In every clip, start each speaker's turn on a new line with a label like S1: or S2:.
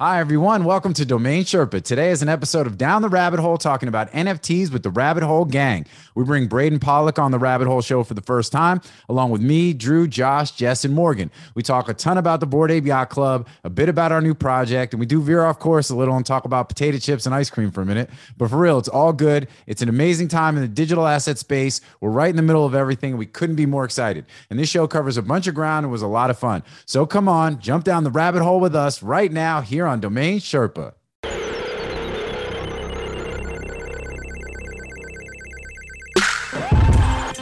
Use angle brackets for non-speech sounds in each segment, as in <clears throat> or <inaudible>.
S1: Hi, everyone. Welcome to Domain Sherpa. Today is an episode of Down the Rabbit Hole talking about NFTs with the Rabbit Hole Gang. We bring Braden Pollock on the Rabbit Hole show for the first time, along with me, Drew, Josh, Jess, and Morgan. We talk a ton about the Bored Ape Yacht Club, a bit about our new project, and we do veer off course a little and talk about potato chips and ice cream for a minute. But for real, it's all good. It's an amazing time in the digital asset space. We're right in the middle of everything, and we couldn't be more excited. And this show covers a bunch of ground and was a lot of fun. So come on, jump down the rabbit hole with us right now here on Domain Sherpa.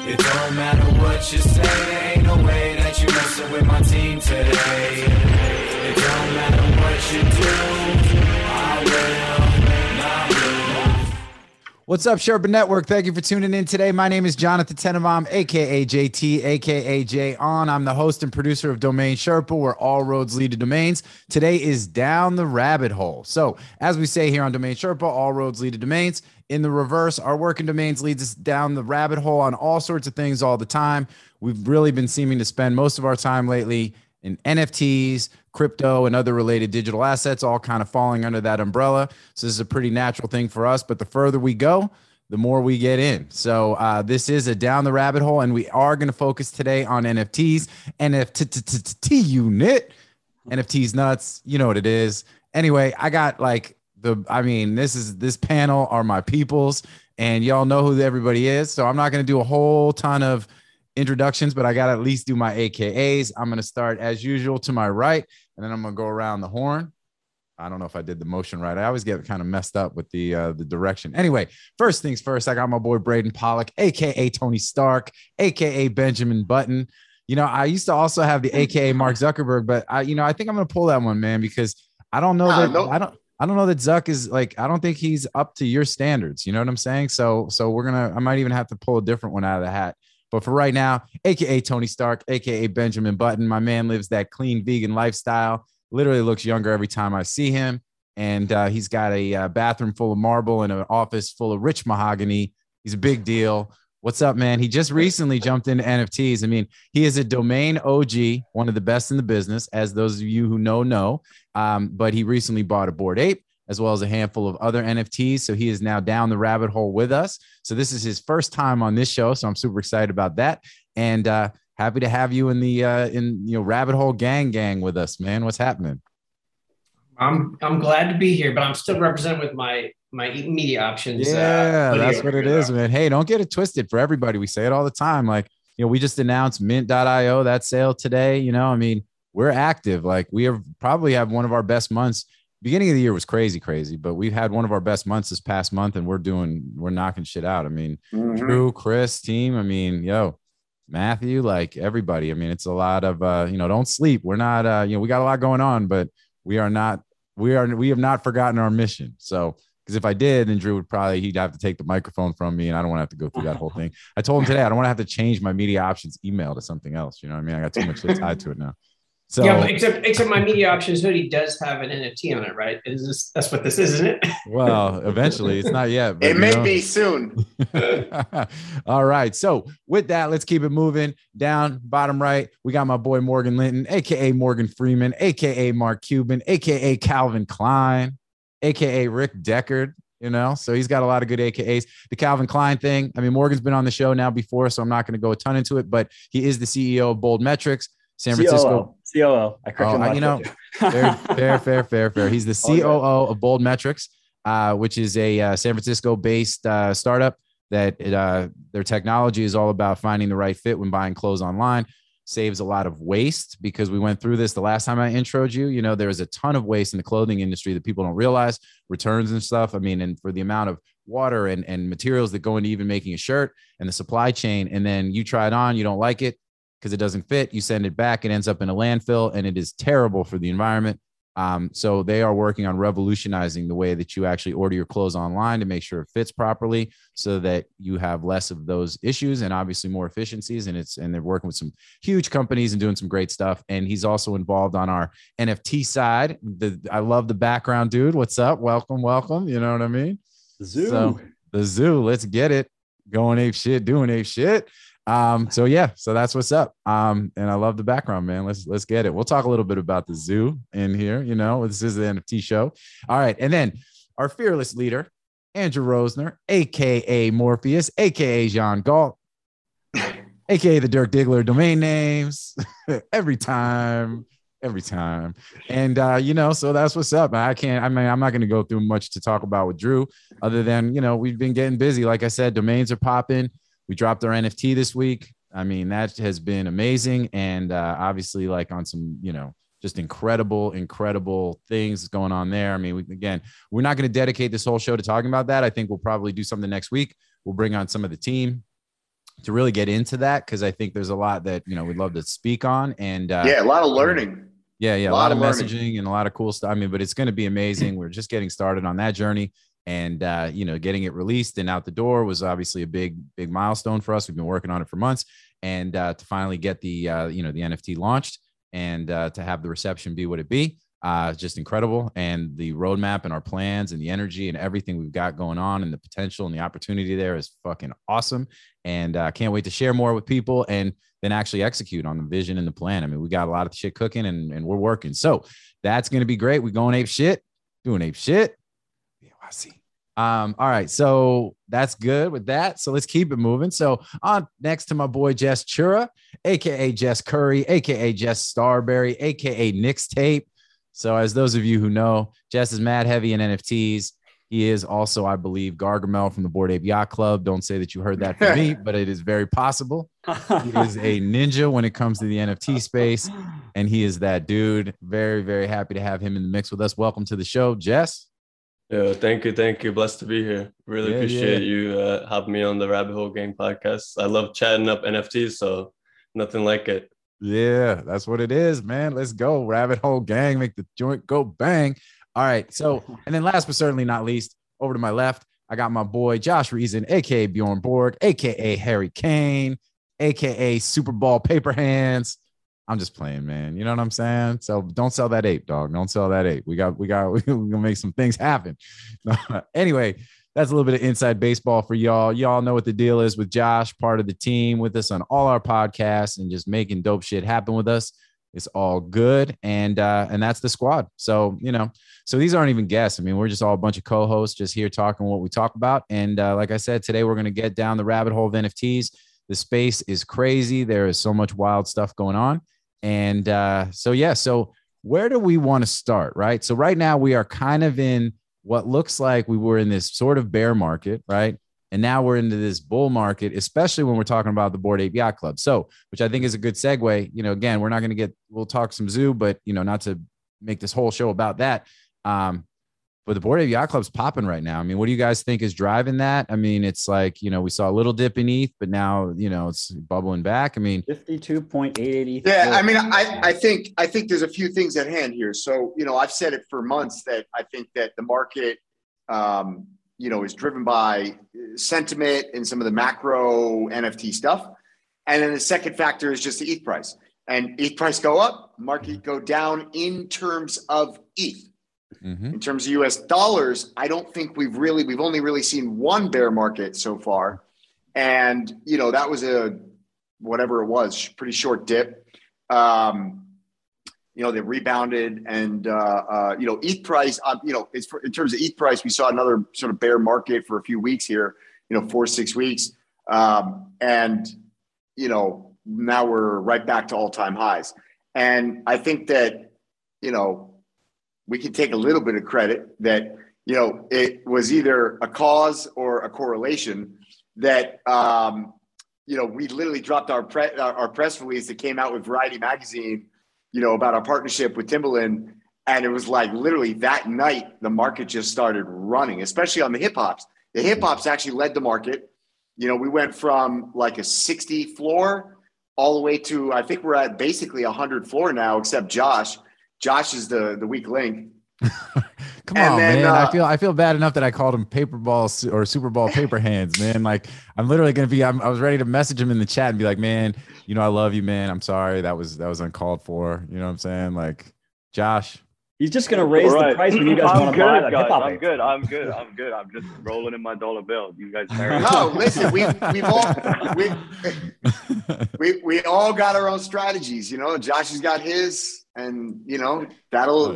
S2: It don't matter what you say, ain't no way that you messing with my team today.
S1: What's up, Sherpa Network? Thank you for tuning in today. My name is Jonathan Tenenbaum, aka JT, aka J On. I'm the host and producer of Domain Sherpa, where all roads lead to domains. Today is down the rabbit hole. So, as we say here on Domain Sherpa, all roads lead to domains. In the reverse, our work in domains leads us down the rabbit hole on all sorts of things all the time. We've really been seeming to spend most of our time lately in NFTs, crypto, and other related digital assets, all kind of falling under that umbrella. So this is a pretty natural thing for us. But the further we go, the more we get in. So uh, this is a down the rabbit hole, and we are going to focus today on NFTs, NFT unit, NFTs nuts. You know what it is. Anyway, I got like the. I mean, this is this panel are my peoples, and y'all know who everybody is. So I'm not going to do a whole ton of introductions, but I got to at least do my AKAs. I'm going to start as usual to my right, and then I'm going to go around the horn. I don't know if I did the motion right. I always get kind of messed up with the uh, the direction. Anyway, first things first, I got my boy Braden Pollock, aka Tony Stark, aka Benjamin Button. You know, I used to also have the aka Mark Zuckerberg, but I, you know, I think I'm gonna pull that one, man, because I don't know that
S3: no-
S1: I don't I don't know that Zuck is like I don't think he's up to your standards. You know what I'm saying? So so we're gonna I might even have to pull a different one out of the hat. But for right now, aka Tony Stark, aka Benjamin Button, my man lives that clean vegan lifestyle. Literally looks younger every time I see him, and uh, he's got a uh, bathroom full of marble and an office full of rich mahogany. He's a big deal. What's up, man? He just recently jumped into NFTs. I mean, he is a domain OG, one of the best in the business, as those of you who know know. Um, but he recently bought a bored ape as well as a handful of other NFTs. So he is now down the rabbit hole with us. So this is his first time on this show. So I'm super excited about that. And uh, happy to have you in the uh, in you know rabbit hole gang gang with us, man. What's happening?
S4: I'm I'm glad to be here, but I'm still represented with my my media options. uh,
S1: Yeah,
S4: hoodie
S1: that's what it is, man. Hey, don't get it twisted for everybody. We say it all the time. Like, you know, we just announced mint.io that sale today. You know, I mean, we're active. Like, we have probably have one of our best months. Beginning of the year was crazy, crazy, but we've had one of our best months this past month, and we're doing, we're knocking shit out. I mean,
S3: Mhm.
S1: Drew, Chris, team. I mean, yo, Matthew, like everybody. I mean, it's a lot of uh, you know, don't sleep. We're not uh, you know, we got a lot going on, but we are not, we are, we have not forgotten our mission. So because if I did, then Drew would probably he'd have to take the microphone from me, and I don't want to have to go through that whole thing. I told him today I don't want to have to change my media options email to something else. You know what I mean? I got too much shit tied to it now. So
S4: yeah, except except my media options hoodie does have an NFT on it, right? Is this that's what this is, isn't it? <laughs>
S1: well, eventually it's not yet. but,
S3: It may
S1: know.
S3: be soon. <laughs>
S1: All right. So with that, let's keep it moving down bottom right. We got my boy Morgan Linton, aka Morgan Freeman, aka Mark Cuban, aka Calvin Klein, aka Rick Deckard. You know, so he's got a lot of good AKAs. The Calvin Klein thing. I mean, Morgan's been on the show now before, so I'm not going to go a ton into it. But he is the CEO of Bold Metrics, San Francisco.
S5: COO. I corrected
S1: Oh,
S5: him
S1: you know, <laughs> fair, <laughs> fair, fair, fair, fair. He's the. <laughs> COO of Bold Metrics, uh, which is a uh, San Francisco-based uh, startup that it, uh, their technology is all about finding the right fit when buying clothes online. Saves a lot of waste because we went through this the last time I introed you. You know, there is a ton of waste in the clothing industry that people don't realize, returns and stuff. I mean, and for the amount of water and, and materials that go into even making a shirt and the supply chain, and then you try it on, you don't like it because it doesn't fit. You send it back, it ends up in a landfill, and it is terrible for the environment. Um, so they are working on revolutionizing the way that you actually order your clothes online to make sure it fits properly, so that you have less of those issues and obviously more efficiencies. And it's and they're working with some huge companies and doing some great stuff. And he's also involved on our NFT side. The I love the background, dude. What's up? Welcome, welcome. You know what I mean?
S5: The Zoo.
S1: So the zoo, let's get it. Going ape shit, doing ape shit. Um, so yeah, so that's what's up. Um, and I love the background, man. Let's let's get it. We'll talk a little bit about the zoo in here. You know, this is the NFT show. All right, and then our fearless leader, Andrew Rosner, aka Morpheus, aka John Galt, aka the Dirk Diggler domain names <laughs> every time every time. And uh, you know, so that's what's up. I can't. I mean, I'm not going to go through much to talk about with Drew, other than you know, we've been getting busy. Like I said, domains are popping. We dropped our NFT this week. I mean, that has been amazing, and uh, obviously, like on some, you know, just incredible, incredible things going on there. I mean, we, again, we're not going to dedicate this whole show to talking about that. I think we'll probably do something next week. We'll bring on some of the team to really get into that because I think there's a lot that you know we'd love to speak on. And uh,
S3: yeah, a lot of learning.
S1: Yeah, yeah, a lot, lot of, of messaging and a lot of cool stuff. I mean, but it's going to be amazing. We're just getting started on that journey and uh, you know getting it released and out the door was obviously a big big milestone for us. We've been working on it for months and uh, to finally get the uh, you know the nft launched and uh, to have the reception be what it be uh, just incredible. And the roadmap and our plans and the energy and everything we've got going on and the potential and the opportunity there is fucking awesome. And i uh, can't wait to share more with people and then actually execute on the vision and the plan. I mean we got a lot of shit cooking and, and we're working. So that's going to be great. We're going ape shit doing ape shit see. Um, all right, so that's good with that. So let's keep it moving. So on next to my boy Jess Chura, aka Jess Curry, aka Jess Starberry, aka Nick's Tape. So as those of you who know, Jess is mad heavy in NFTs. He is also, I believe, Gargamel from the Bored Ape Yacht Club. Don't say that you heard that from me, <laughs> but it is very possible. He <laughs> is a ninja when it comes to the NFT space, and he is that dude. Very, very happy to have him in the mix with us. Welcome to the show, Jess.
S5: Yeah, thank you, thank you. Blessed to be here. Really yeah, appreciate yeah. you uh, having me on the Rabbit Hole Game podcast. I love chatting up NFTs, so nothing like it.
S1: Yeah, that's what it is, man. Let's go, Rabbit Hole Gang, make the joint go bang. All right, so <laughs> and then last but certainly not least, over to my left, I got my boy Josh Reason, aka Bjorn Borg, aka Harry Kane, aka Super Bowl Paper Hands. I'm just playing, man. You know what I'm saying? So don't sell that ape, dog. Don't sell that ape. We got, we got, <laughs> we're gonna make some things happen. <laughs> anyway, that's a little bit of inside baseball for y'all. Y'all know what the deal is with Josh, part of the team with us on all our podcasts and just making dope shit happen with us. It's all good. And uh, and that's the squad. So, you know, so these aren't even guests. I mean, we're just all a bunch of co-hosts just here talking what we talk about. And uh, like I said, today we're gonna get down the rabbit hole of NFTs. The space is crazy. There is so much wild stuff going on. And uh, so, yeah, so where do we want to start? Right. So, right now, we are kind of in what looks like we were in this sort of bear market, right? And now we're into this bull market, especially when we're talking about the Bored Yacht Club. So, which I think is a good segue. You know, again, we're not going to get, we'll talk some zoo, but, you know, not to make this whole show about that. Um, but the Bored Ape Yacht Club's popping right now. I mean, what do you guys think is driving that? I mean, it's like, you know, we saw a little dip in ETH, but now, you know, it's bubbling back. I mean,
S6: 52.880.
S3: Yeah. I mean, I, I think, I think there's a few things at hand here. So, you know, I've said it for months that I think that the market, um, you know, is driven by sentiment and some of the macro NFT stuff. And then the second factor is just the ETH price. And ETH price go up, market go down in terms of ETH. Mm-hmm. In terms of US dollars, I don't think we've really, we've only really seen one bear market so far. And, you know, that was a, whatever it was, pretty short dip. Um, you know, they rebounded and, uh, uh, you know, ETH price, uh, you know, it's for, in terms of ETH price, we saw another sort of bear market for a few weeks here, you know, four, six weeks. Um, and, you know, now we're right back to all time highs. And I think that, you know, we can take a little bit of credit that you know it was either a cause or a correlation that um, you know we literally dropped our pre- our press release that came out with Variety magazine, you know about our partnership with Timbaland, and it was like literally that night the market just started running, especially on the hip hops. The hip hops actually led the market. You know, we went from like a 60 floor all the way to I think we're at basically a 100 floor now, except Josh Josh is the the weak link. <laughs>
S1: Come and on, then, man. Uh, I feel I feel bad enough that I called him paper balls or Super Bowl paper <laughs> hands, man. Like I'm literally gonna be. I'm, i was ready to message him in the chat and be like, man, you know, I love you, man. I'm sorry that was that was uncalled for. You know what I'm saying? Like, Josh.
S6: He's just gonna raise
S7: Right.
S6: the price when you guys
S7: I'm
S6: want to buy
S7: good,
S6: that
S7: guys.
S6: hip hop.
S7: I'm good. I'm good. I'm good. I'm just rolling in my dollar bill. You guys carry on.
S3: No, listen, we we've all we, <laughs> we we all got our own strategies, you know. Josh has got his, and you know that'll
S1: Oh,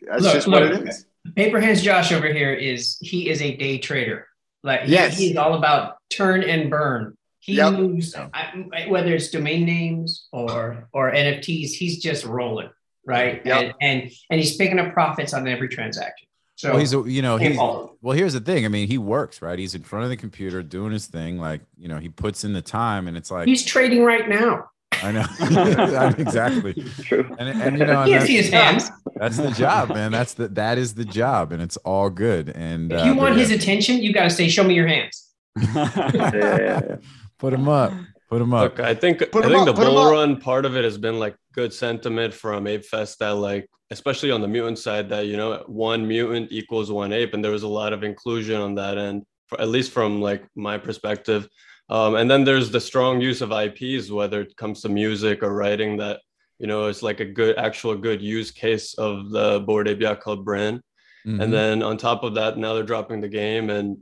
S1: yeah.
S3: that's
S4: Look,
S3: just what it is.
S4: Paper Hands Josh over here is he is a day trader. Like he-
S3: Yes.
S4: he's all about turn and burn. He
S3: Yep.
S4: moves I, whether it's domain names or or NFTs. He's just rolling, right?
S3: Yep.
S4: And, and and he's picking up profits on every transaction. So
S1: well, he's a- you know
S4: can't
S1: he's well. Here's the thing. I mean, he works right. He's in front of the computer doing his thing. Like you know, he puts in the time, and it's like
S4: he's trading right now.
S1: I know <laughs> exactly.
S7: True.
S1: And, and you know, and
S4: can't
S1: that's,
S4: see his hands.
S1: that's the job, man. That's the that is the job, and it's all good. And
S4: If
S1: uh,
S4: you
S1: but
S4: want
S1: yeah,
S4: his attention, you got to say, "Show me your hands."
S7: Yeah, yeah, yeah.
S1: put him up, put him up.
S5: Look, I think
S3: Put
S5: I
S3: 'em
S5: think
S3: up,
S5: the
S3: put 'em
S5: bull
S3: up.
S5: run part of it has been like good sentiment from Ape Fest that like especially on the mutant side that you know one mutant equals one ape and there was a lot of inclusion on that end for, at least from like my perspective. Um, and then there's the strong use of IPs whether it comes to music or writing that you know it's like a good actual good use case of the Bored Ape Club brand.
S1: Mhm.
S5: and then on top of that now they're dropping the game and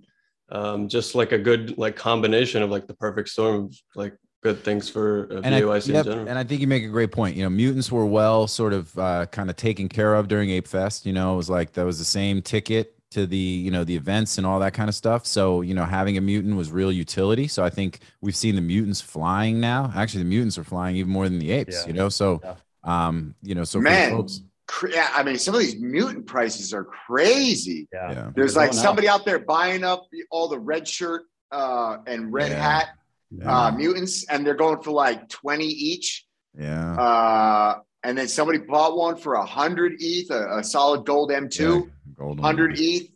S5: um, just like a good like combination of like the perfect storm of, like good things for uh,
S1: and I, yep,
S5: in general.
S1: and I think you make a great point. You know, mutants were well sort of uh, kind of taken care of during Ape Fest. You know, it was like that was the same ticket to the you know the events and all that kind of stuff. So you know, having a mutant was real utility. So I think we've seen the mutants flying now. Actually, the mutants are flying even more than the apes.
S6: Yeah.
S1: You know, so
S6: Yeah.
S1: um, you know, so for
S3: Man.
S1: folks,
S3: Cra- yeah, I mean, some of these mutant prices are crazy.
S6: Yeah.
S1: yeah,
S3: There's
S6: They're
S3: like
S6: going up.
S3: somebody out there buying up all the red shirt uh, and red
S1: Yeah.
S3: hat
S1: yeah,
S3: uh, mutants, and they're going for like 20 each.
S1: yeah.
S3: Uh, and then somebody bought one for a hundred ETH, a, a solid gold M2,
S1: yeah, golden
S3: 100 ETH.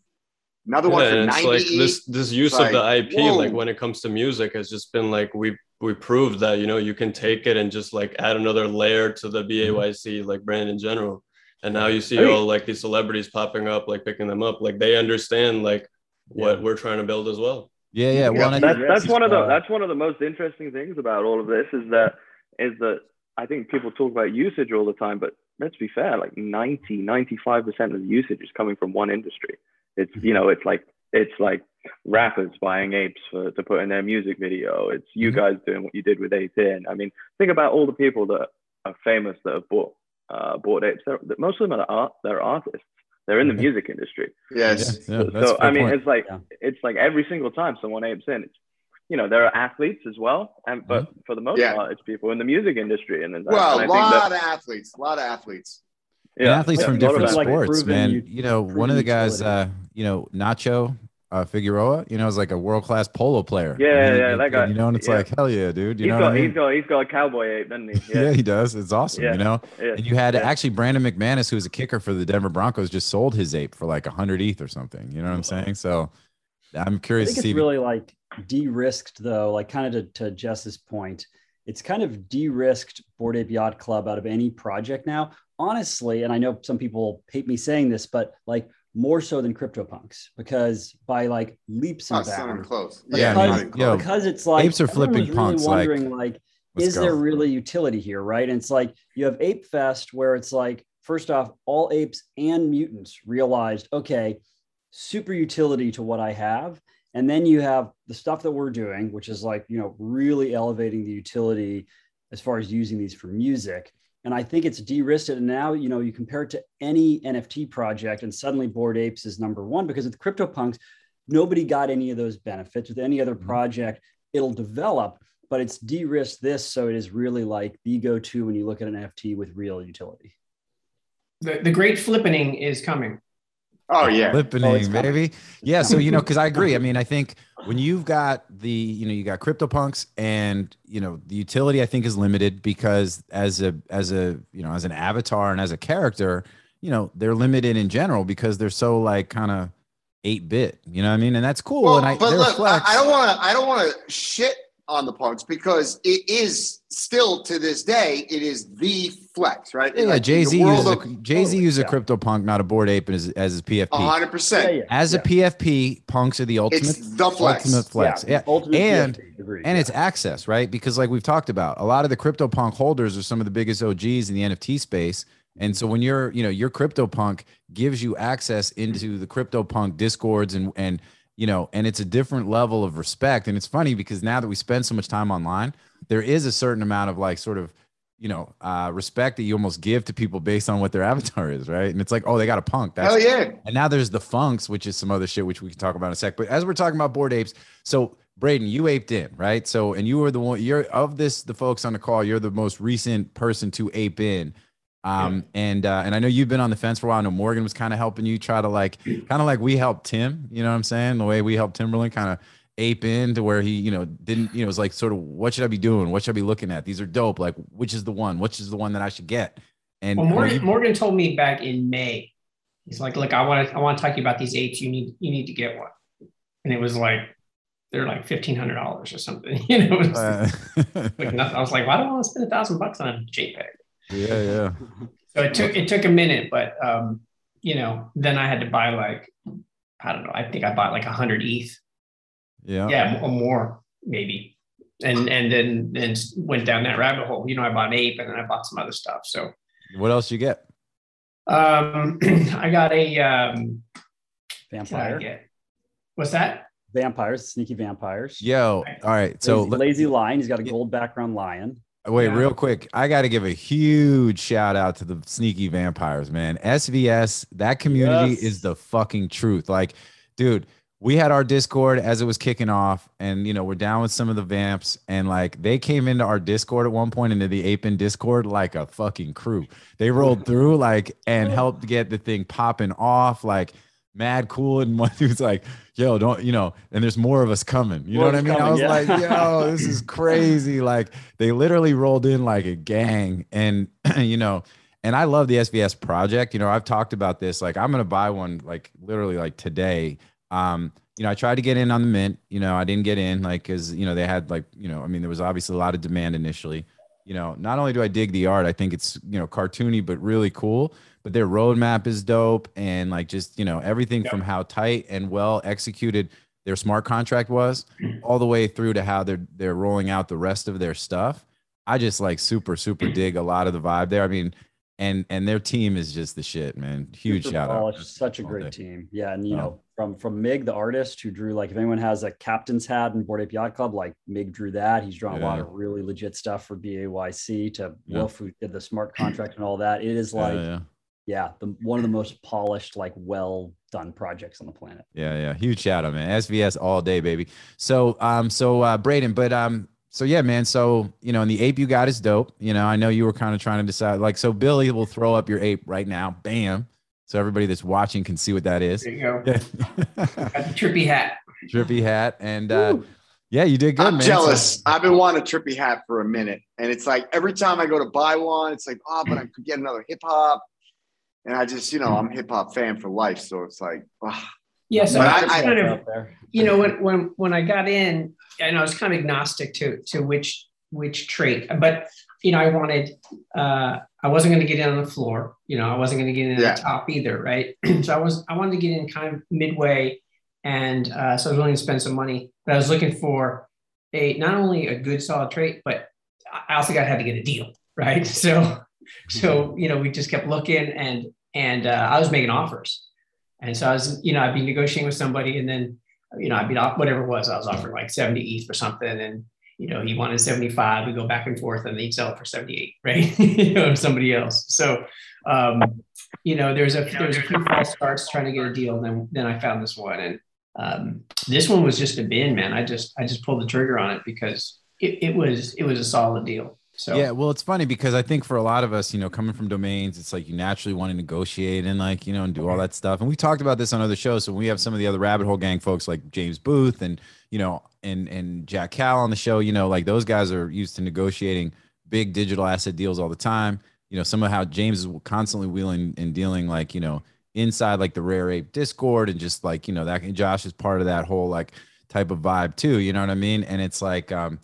S3: Another
S5: Yeah,
S3: one for 90
S5: it's like
S3: ETH.
S5: this this use
S3: It's
S5: of the
S3: like,
S5: IP, like when it comes to music, has just been like we we proved that you know you can take it and just like add another layer to the BAYC like brand in general. And now you see
S7: Hey.
S5: all like these celebrities popping up, like picking them up, like they understand like what
S6: Yeah.
S5: we're trying to build as well.
S1: yeah, yeah. Well, and I
S7: that's that's one of the that's one of the most interesting things about all of this is that is that I think people talk about usage all the time, but let's be fair, like 90, 95 percent of the usage is coming from one industry. It's you know, it's like it's like rappers buying apes for to put in their music video. It's you
S1: Mhm.
S7: guys doing what you did with Ape In. I mean, think about all the people that are famous that have bought uh, bought apes. They're, most of them are art. They're artists. They're in the music industry.
S3: yes.
S1: yeah, yeah, that's
S7: so I mean,
S1: point.
S7: it's like
S6: Yeah.
S7: it's like every single time someone apes in, it's you know there are athletes as well, and but for the most
S3: Yeah.
S7: part, it's people in the music industry, and, then that,
S3: Well,
S7: and
S3: a
S7: I think
S3: lot
S7: that
S3: of athletes, a lot of athletes.
S1: And athletes from
S7: a lot of
S1: different
S7: that-
S6: like
S1: sports, man.
S6: u-
S1: You know, one of the
S6: proven
S1: guys, uh, you know, Nacho uh, Figueras, you know, is like a world class polo player.
S7: Yeah,
S1: And he-
S7: yeah, that guy.
S1: You know, and it's
S7: Yeah.
S1: like hell yeah, dude. You
S7: He's
S1: know
S7: got
S1: what I mean?
S7: he's got he's got a cowboy ape, doesn't he?
S1: yeah.
S7: Yeah,
S1: he does. It's awesome.
S7: Yeah.
S1: You know,
S7: yeah.
S1: and you had
S7: Yeah.
S1: actually Brandon McManus, who was a kicker for the Denver Broncos, just sold his ape for like a hundred ETH or something. You know what I'm saying? So I'm
S6: I
S1: curious
S6: think
S1: to
S6: it's
S1: see.
S6: really like de-risked though, like kind of to, to Jess's point. It's kind of de-risked Bored Ape Yacht Club out of any project now. Honestly, and I know some people hate me saying this, but like more so than CryptoPunks because by like leaps and
S3: it's not even
S6: bounds.
S3: close.
S1: Yeah, I
S6: because,
S1: mean, yo,
S6: because it's like
S1: apes are flipping
S6: was really
S1: punks, like,
S6: wondering like,
S1: let's
S6: is
S1: go.
S6: there really utility here, right? And it's like you have Ape Fest where it's like, first off, all apes and mutants realized, okay, super utility to what I have. And then you have the stuff that we're doing, which is like, you know, really elevating the utility as far as using these for music. And I think it's de-risked it. And now, you know, you compare it to any NFT project and suddenly Bored Apes is number one because with CryptoPunks, nobody got any of those benefits. With any other
S1: Mhm.
S6: project, it'll develop, but it's de-risked this. So it is really like the go-to when you look at an NFT with real utility.
S4: The, the great flippening is coming.
S3: Oh yeah.
S1: Flippening,
S6: Oh,
S1: baby. Yeah. So, you know, because I agree. I mean, I think when you've got the, you know, you got CryptoPunks and, you know, the utility I think is limited because as a, as a, you know, as an avatar and as a character, you know, they're limited in general because they're so like kind of 8 bit, you know what I mean? And that's cool.
S3: Well,
S1: and I,
S3: but look. I don't want to. I don't want to shit on the punks because it is still to this day it is the flex, right?
S1: yeah,
S3: Like,
S1: Jay Z uses
S3: of-
S1: a Jay Z
S6: Totally,
S1: uses a
S6: yeah.
S1: CryptoPunk, not a bored ape, as, as his PFP.
S3: A hundred percent.
S1: As a PFP, punks are the ultimate,
S3: It's the flex.
S1: ultimate flex. Yeah,
S6: Ultimate
S1: and
S6: PFP, agreed,
S1: and
S6: yeah.
S1: it's access, right? Because like we've talked about, a lot of the CryptoPunk holders are some of the biggest OGs in the NFT space, And so when you're, you know, your CryptoPunk gives you access into the CryptoPunk discords and and you know, and it's a different level of respect. And it's funny because now that we spend so much time online, there is a certain amount of like sort of you know, uh, respect that you almost give to people based on what their <laughs> avatar is, right? And it's like, oh, they got a punk. That's,
S3: Hell yeah.
S1: And now there's the funks, which is some other shit, which we can talk about in a sec. But as we're talking about bored apes, so Braden, you aped in, right? So, and you were the one, you're of this, the folks on the call, you're the most recent person to ape in. Um, and, uh, and I know you've been on the fence for a while. I know Morgan was kind of helping you try to like, kind of like we helped Tim, you know what I'm saying? The way we helped Timbaland kind of ape in to where he, you know, didn't, you know, it was like sort of what should I be doing? What should I be looking at? These are dope. Like, which is the one? Which is the one that I should get? And
S4: Well, Morgan,
S1: you-
S4: Morgan told me back in May. He's like, "Look, I want to, I want to talk to you about these apes. You need, you need to get one." And it was like, they're like fifteen hundred dollars or something. <laughs> You know, it was
S1: uh, <laughs>
S4: like nothing. I was like, "Why do I want to spend a thousand bucks on a JPEG?"
S1: Yeah, yeah. <laughs>
S4: So it took, it took a minute, but um, you know, then I had to buy like, I don't know. I think I bought like a hundred ETH.
S1: Yeah.
S4: Yeah, or more maybe. And and then then went down that rabbit hole. You know, I bought an ape and then I bought some other stuff. So
S1: What else you get?
S4: um, <clears throat> I got a um, what did I
S6: Vampire,
S4: get? What's that?
S6: vampires, sneaky vampires.
S1: Yo, all right. So
S6: lazy, lazy lion. He's got a gold background lion.
S1: Wait,
S4: Yeah.
S1: real quick. I got to give a huge shout out to the sneaky vampires, man. SVS, that community
S6: Yes.
S1: is the fucking truth. Like, dude, we had our Discord as it was kicking off, and you know, we're down with some of the vamps, and like they came into our Discord at one point into the Ape in Discord like a fucking crew. They rolled through like and <laughs> helped get the thing popping off, like mad cool. And one <laughs> dude's like, yo, don't you know, and there's more of us coming. You know what I mean? I was
S6: yeah.
S1: like, yo, <laughs> this is crazy. like they literally rolled in like a gang. And <clears throat> you know, and I love the SVS project. You know, I've talked about this. Like, I'm gonna buy one like literally like today. Um, you know, I tried to get in on the mint. You know, I didn't get in, like, because you know they had like, you know, I mean, there was obviously a lot of demand initially. You know, not only do I dig the art, I think it's you know cartoony but really cool. But their roadmap is dope, and like just you know everything from how tight and well executed their smart contract was, all the way through to how they're they're rolling out the rest of their stuff. I just like super super dig a lot of the vibe there. I mean, and and their team is just the shit, man. Huge
S6: Super
S1: shout out.
S6: Such a great
S1: day.
S6: team. Yeah, and you
S1: Yeah.
S6: know, from from Mig, the artist who drew like if anyone has a captain's hat in Bored Ape Yacht Club, like Mig drew that. He's drawn a lot of really legit stuff for BAYC to
S1: Yeah.
S6: Wolf who did the smart contract and all that. It is
S1: Yeah,
S6: like
S1: yeah.
S6: yeah, the one of the most polished, like well done projects on the planet.
S1: Yeah, yeah. Huge shout out, man. SVS all day, baby. So um, so uh Braden, but um, so yeah, man. So you know, and the ape you got is dope. You know, I know you were kind of trying to decide, like, so Billy will throw up your ape right now, bam. So everybody that's watching can see what that is.
S4: There you go.
S1: Yeah.
S4: Got the <laughs> trippy hat.
S1: Trippy hat. And uh yeah, you did good,
S3: I'm
S1: man. So-
S3: jealous. I've been wanting a trippy hat for a minute, and it's like every time I go to buy one, it's like, oh, but I could get another hip hop, and I just, you know, I'm a hip hop fan for life, so it's like, ah.
S4: Yeah, so
S3: But
S4: I,
S3: I-
S4: was
S3: I-
S4: kind of
S6: out there.
S4: you know when when when I got in, and I was kind of agnostic to to which which trait, but you know I wanted uh, I wasn't going to get in on the floor, you know I wasn't going to get in
S3: Yeah.
S4: at the top either, right? <clears throat> so I was I wanted to get in kind of midway, and uh, so I was willing to spend some money, but I was looking for a not only a good solid trait, but I also got had to get a deal, right? <laughs> So so you know we just kept looking and and uh, I was making offers, and so I was you know I'd be negotiating with somebody and then you know, I'd be off whatever it was. I was offering like 70 ETH for something, and you know, he wanted 75. We go back and forth, and he'd sell it for 78, <laughs> right? you know, somebody else. So, um, you know, there's a there's a few false starts trying to get a deal. And then then I found this one, and um, this one was just a bin, man. I just I just pulled the trigger on it because it, it was it was a solid deal. So
S1: Yeah, well, it's funny because I think for a lot of us, you know, coming from domains, it's like you naturally want to negotiate and like, you know, and do all that stuff. And we talked about this on other shows. So we have some of the other rabbit hole gang folks like James Booth and, you know, and and Jack Cal on the show, you know, like those guys are used to negotiating big digital asset deals all the time. You know, some of how James is constantly wheeling and dealing like, you know, inside like the rare ape discord and just like, you know, that Josh is part of that whole like type of vibe too. You know what I mean? And it's like, um,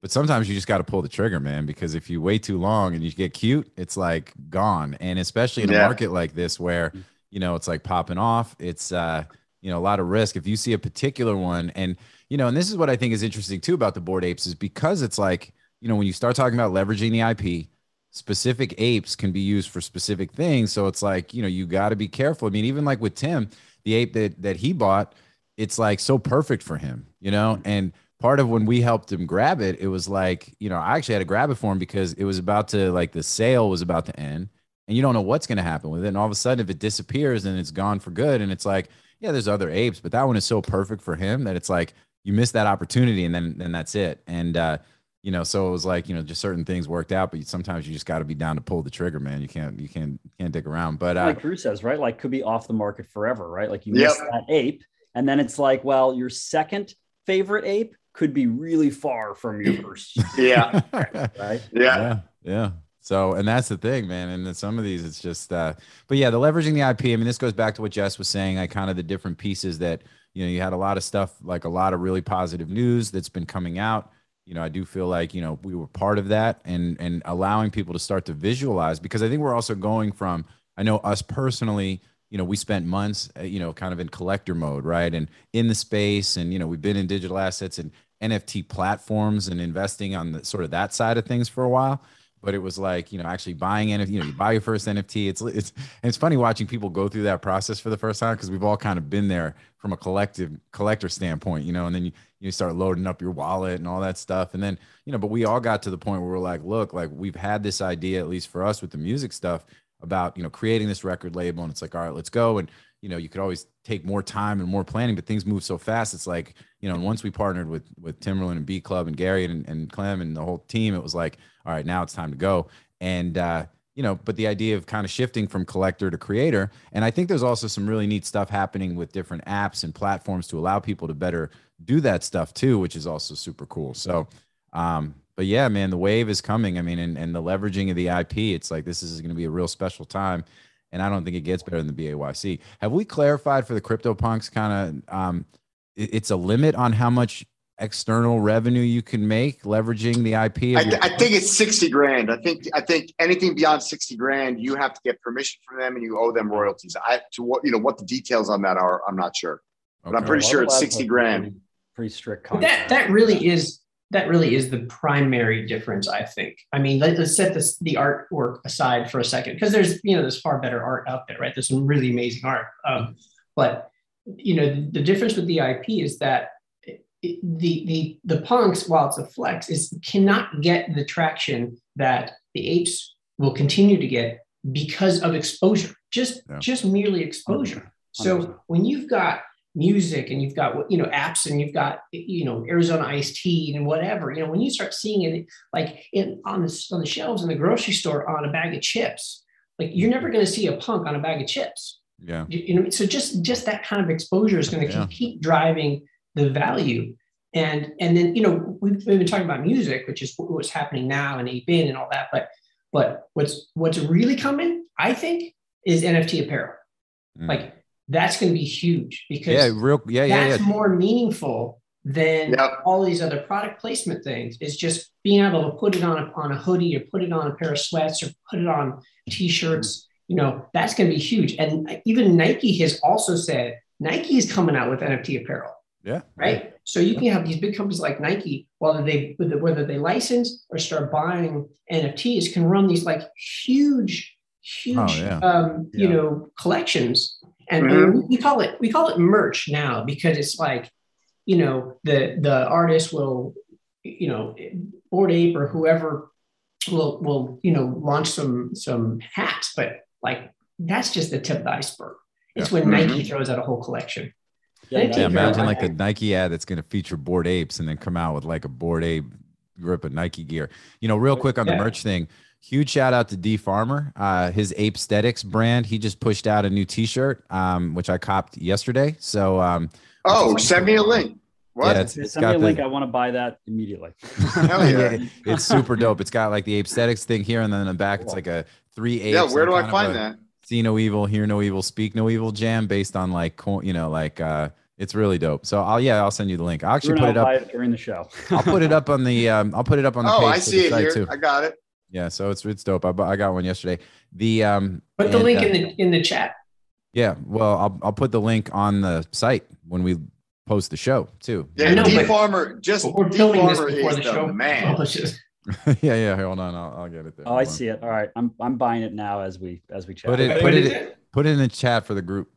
S1: but sometimes you just got to pull the trigger, man, because if you wait too long and you get cute, it's like gone. And especially in a
S3: Yeah.
S1: market like this where, you know, it's like popping off, it's, uh, you know, a lot of risk. If you see a particular one, and, you know, and this is what I think is interesting too about the bored apes is because it's like, you know, when you start talking about leveraging the IP, specific apes can be used for specific things. So it's like, you know, you got to be careful. I mean, even like with Tim, the ape that that he bought, it's like so perfect for him, you know? And part of when we helped him grab it, it was like, you know, I actually had to grab it for him because it was about to like the sale was about to end and you don't know what's going to happen with it. And all of a sudden, if it disappears and it's gone for good, and it's like, yeah, there's other apes, but that one is so perfect for him that it's like you miss that opportunity and then then that's it. And uh, you know, so it was like, you know, just certain things worked out, but sometimes you just got to be down to pull the trigger, man. You can't, you can't, can't dig around. But uh,
S6: like Drew says, right? Like could be off the market forever, right? Like you
S3: Yep.
S6: miss that ape, and then it's like, well, your second favorite ape could be really far from your first, <laughs>
S3: Yeah. <laughs>
S6: right?
S3: Yeah.
S1: yeah, yeah. So, and that's the thing, man. And then some of these, it's just, uh, but yeah, the leveraging the IP. I mean, this goes back to what Jess was saying, like kind of the different pieces that, you know, you had a lot of stuff, like a lot of really positive news that's been coming out. You know, I do feel like, you know, we were part of that and, and allowing people to start to visualize because I think we're also going from, I know us personally, you know, we spent months, uh, you know, kind of in collector mode, right? And in the space and, you know, we've been in digital assets and NFT platforms and investing on the sort of that side of things for a while but it was like you know actually buying NFT. You know, you buy your first NFT. It's it's and it's funny watching people go through that process for the first time because we've all kind of been there from a collective collector standpoint, you know. And then you you start loading up your wallet and all that stuff, and then you know. But we all got to the point where we're like, look, like we've had this idea at least for us with the music stuff about you know creating this record label, and it's like, all right, let's go and you know, you could always take more time and more planning, but things move so fast. It's like, you know, and once we partnered with with Timbaland and B Club and Gary and, and Clem and the whole team, it was like, all right, now it's time to go. And uh, you know, but the idea of kind of shifting from collector to creator, and I think there's also some really neat stuff happening with different apps and platforms to allow people to better do that stuff too, which is also super cool. So um, but yeah, man, the wave is coming. I mean, and, and the leveraging of the IP, it's like this is going to be a real special time and I don't think it gets better than the BAYC. Have we clarified for the crypto punks kind of um, it- it's a limit on how much external revenue you can make leveraging the IP?
S3: I,
S1: Of your-
S3: I think it's 60 grand. I think I think anything beyond 60 grand, you have to get permission from them and you owe them royalties. I to what you know what the details on that are, I'm not sure. but I'm
S1: Okay.
S3: pretty sure it's 60 grand.
S6: Pretty, pretty strict contract.
S4: that that really is that really is the primary difference, I think. I mean, let, us set this the artwork aside for a second because there's you know there's far better art out there, right? There's some really amazing art, um, but you know the, the difference with the IP is that it, the the the punks, while it's a flex, is cannot get the traction that the apes will continue to get because of exposure, just
S1: Yeah.
S4: just merely exposure. So
S6: 100%.
S4: when you've got music and you've got you know apps and you've got you know Arizona iced tea and whatever you know when you start seeing it like in on the on the shelves in the grocery store on a bag of chips like you're never going to see a punk on a bag of chips
S1: yeah.
S4: you, you know so just just that kind of exposure is going to
S1: Yeah.
S4: keep, keep driving the value and and then you know we've, we've been talking about music which is what's happening now and ape in and all that but but what's what's really coming i think is nft apparel
S1: Mm.
S4: like that's going to be huge because
S1: yeah, real yeah, yeah,
S4: that's
S1: yeah.
S4: more meaningful than
S3: Yep.
S4: all these other product placement things. Is just being able to put it on a, on a hoodie or put it on a pair of sweats or put it on t-shirts. You know, that's going to be huge. And even Nike has also said Nike is coming out with NFT apparel,
S1: Yeah.
S4: right? So you can have these big companies like Nike, whether they whether they license or start buying NFTs, can run these like huge, huge,
S1: Oh, yeah.
S4: um, you know, collections. And
S3: Mhm.
S4: we- we call it we call it merch now because it's like, you know, the the artist will, you know, Bored Ape or whoever will will you know launch some some hats, but like that's just the tip of the iceberg. It's when
S3: Mhm.
S4: Nike throws out a whole collection.
S6: Yeah,
S4: Yeah,
S1: Yeah, imagine
S4: care.
S1: like a Nike ad that's going to feature bored apes and then come out with like a bored ape grip of Nike gear. You know, real quick on the
S4: Yeah.
S1: merch thing. Huge shout out to D Farmer. Uh, his Ape Aesthetics brand. He just pushed out a new T-shirt, um, which I copped yesterday. So um,
S3: Oh, send me a link. What?
S1: yeah, it's, it's
S6: Send me a
S1: the,
S6: link. I want to buy that immediately. <laughs> <laughs>
S3: Hell yeah.
S1: yeah, it's super dope. It's got like the Ape Aesthetics thing here, and then in the back it's like a three apes.
S3: yeah, where do I find
S1: a
S3: that?
S1: See no evil, hear no evil, speak no evil jam based on like you know like uh, it's really dope. So I'll yeah I'll send you the link. I'll actually
S6: Drew and
S1: put it up.
S6: it during the show.
S1: I'll put it up on the um, I'll put it up on the
S3: Oh,
S1: page
S3: I see it here.
S1: too.
S3: I got it.
S1: Yeah, so it's it's dope. I, I got one yesterday. The um
S4: Put the
S1: and,
S4: link
S1: uh,
S4: in the in the chat.
S1: yeah, well I'll I'll put the link on the site when we post the show too.
S3: Yeah,
S4: I know,
S3: D Farmer, just
S4: we're
S3: D
S4: filming this
S3: Farmer
S4: before
S3: is
S4: the
S3: the
S4: show
S3: man. <laughs>
S1: yeah, yeah. Hold on, I'll, I'll get it there.
S6: Oh, I see it. All right, I'm I'm buying it now as we as we chat.
S1: Put it, put
S4: what
S1: it? put it in the chat for the group.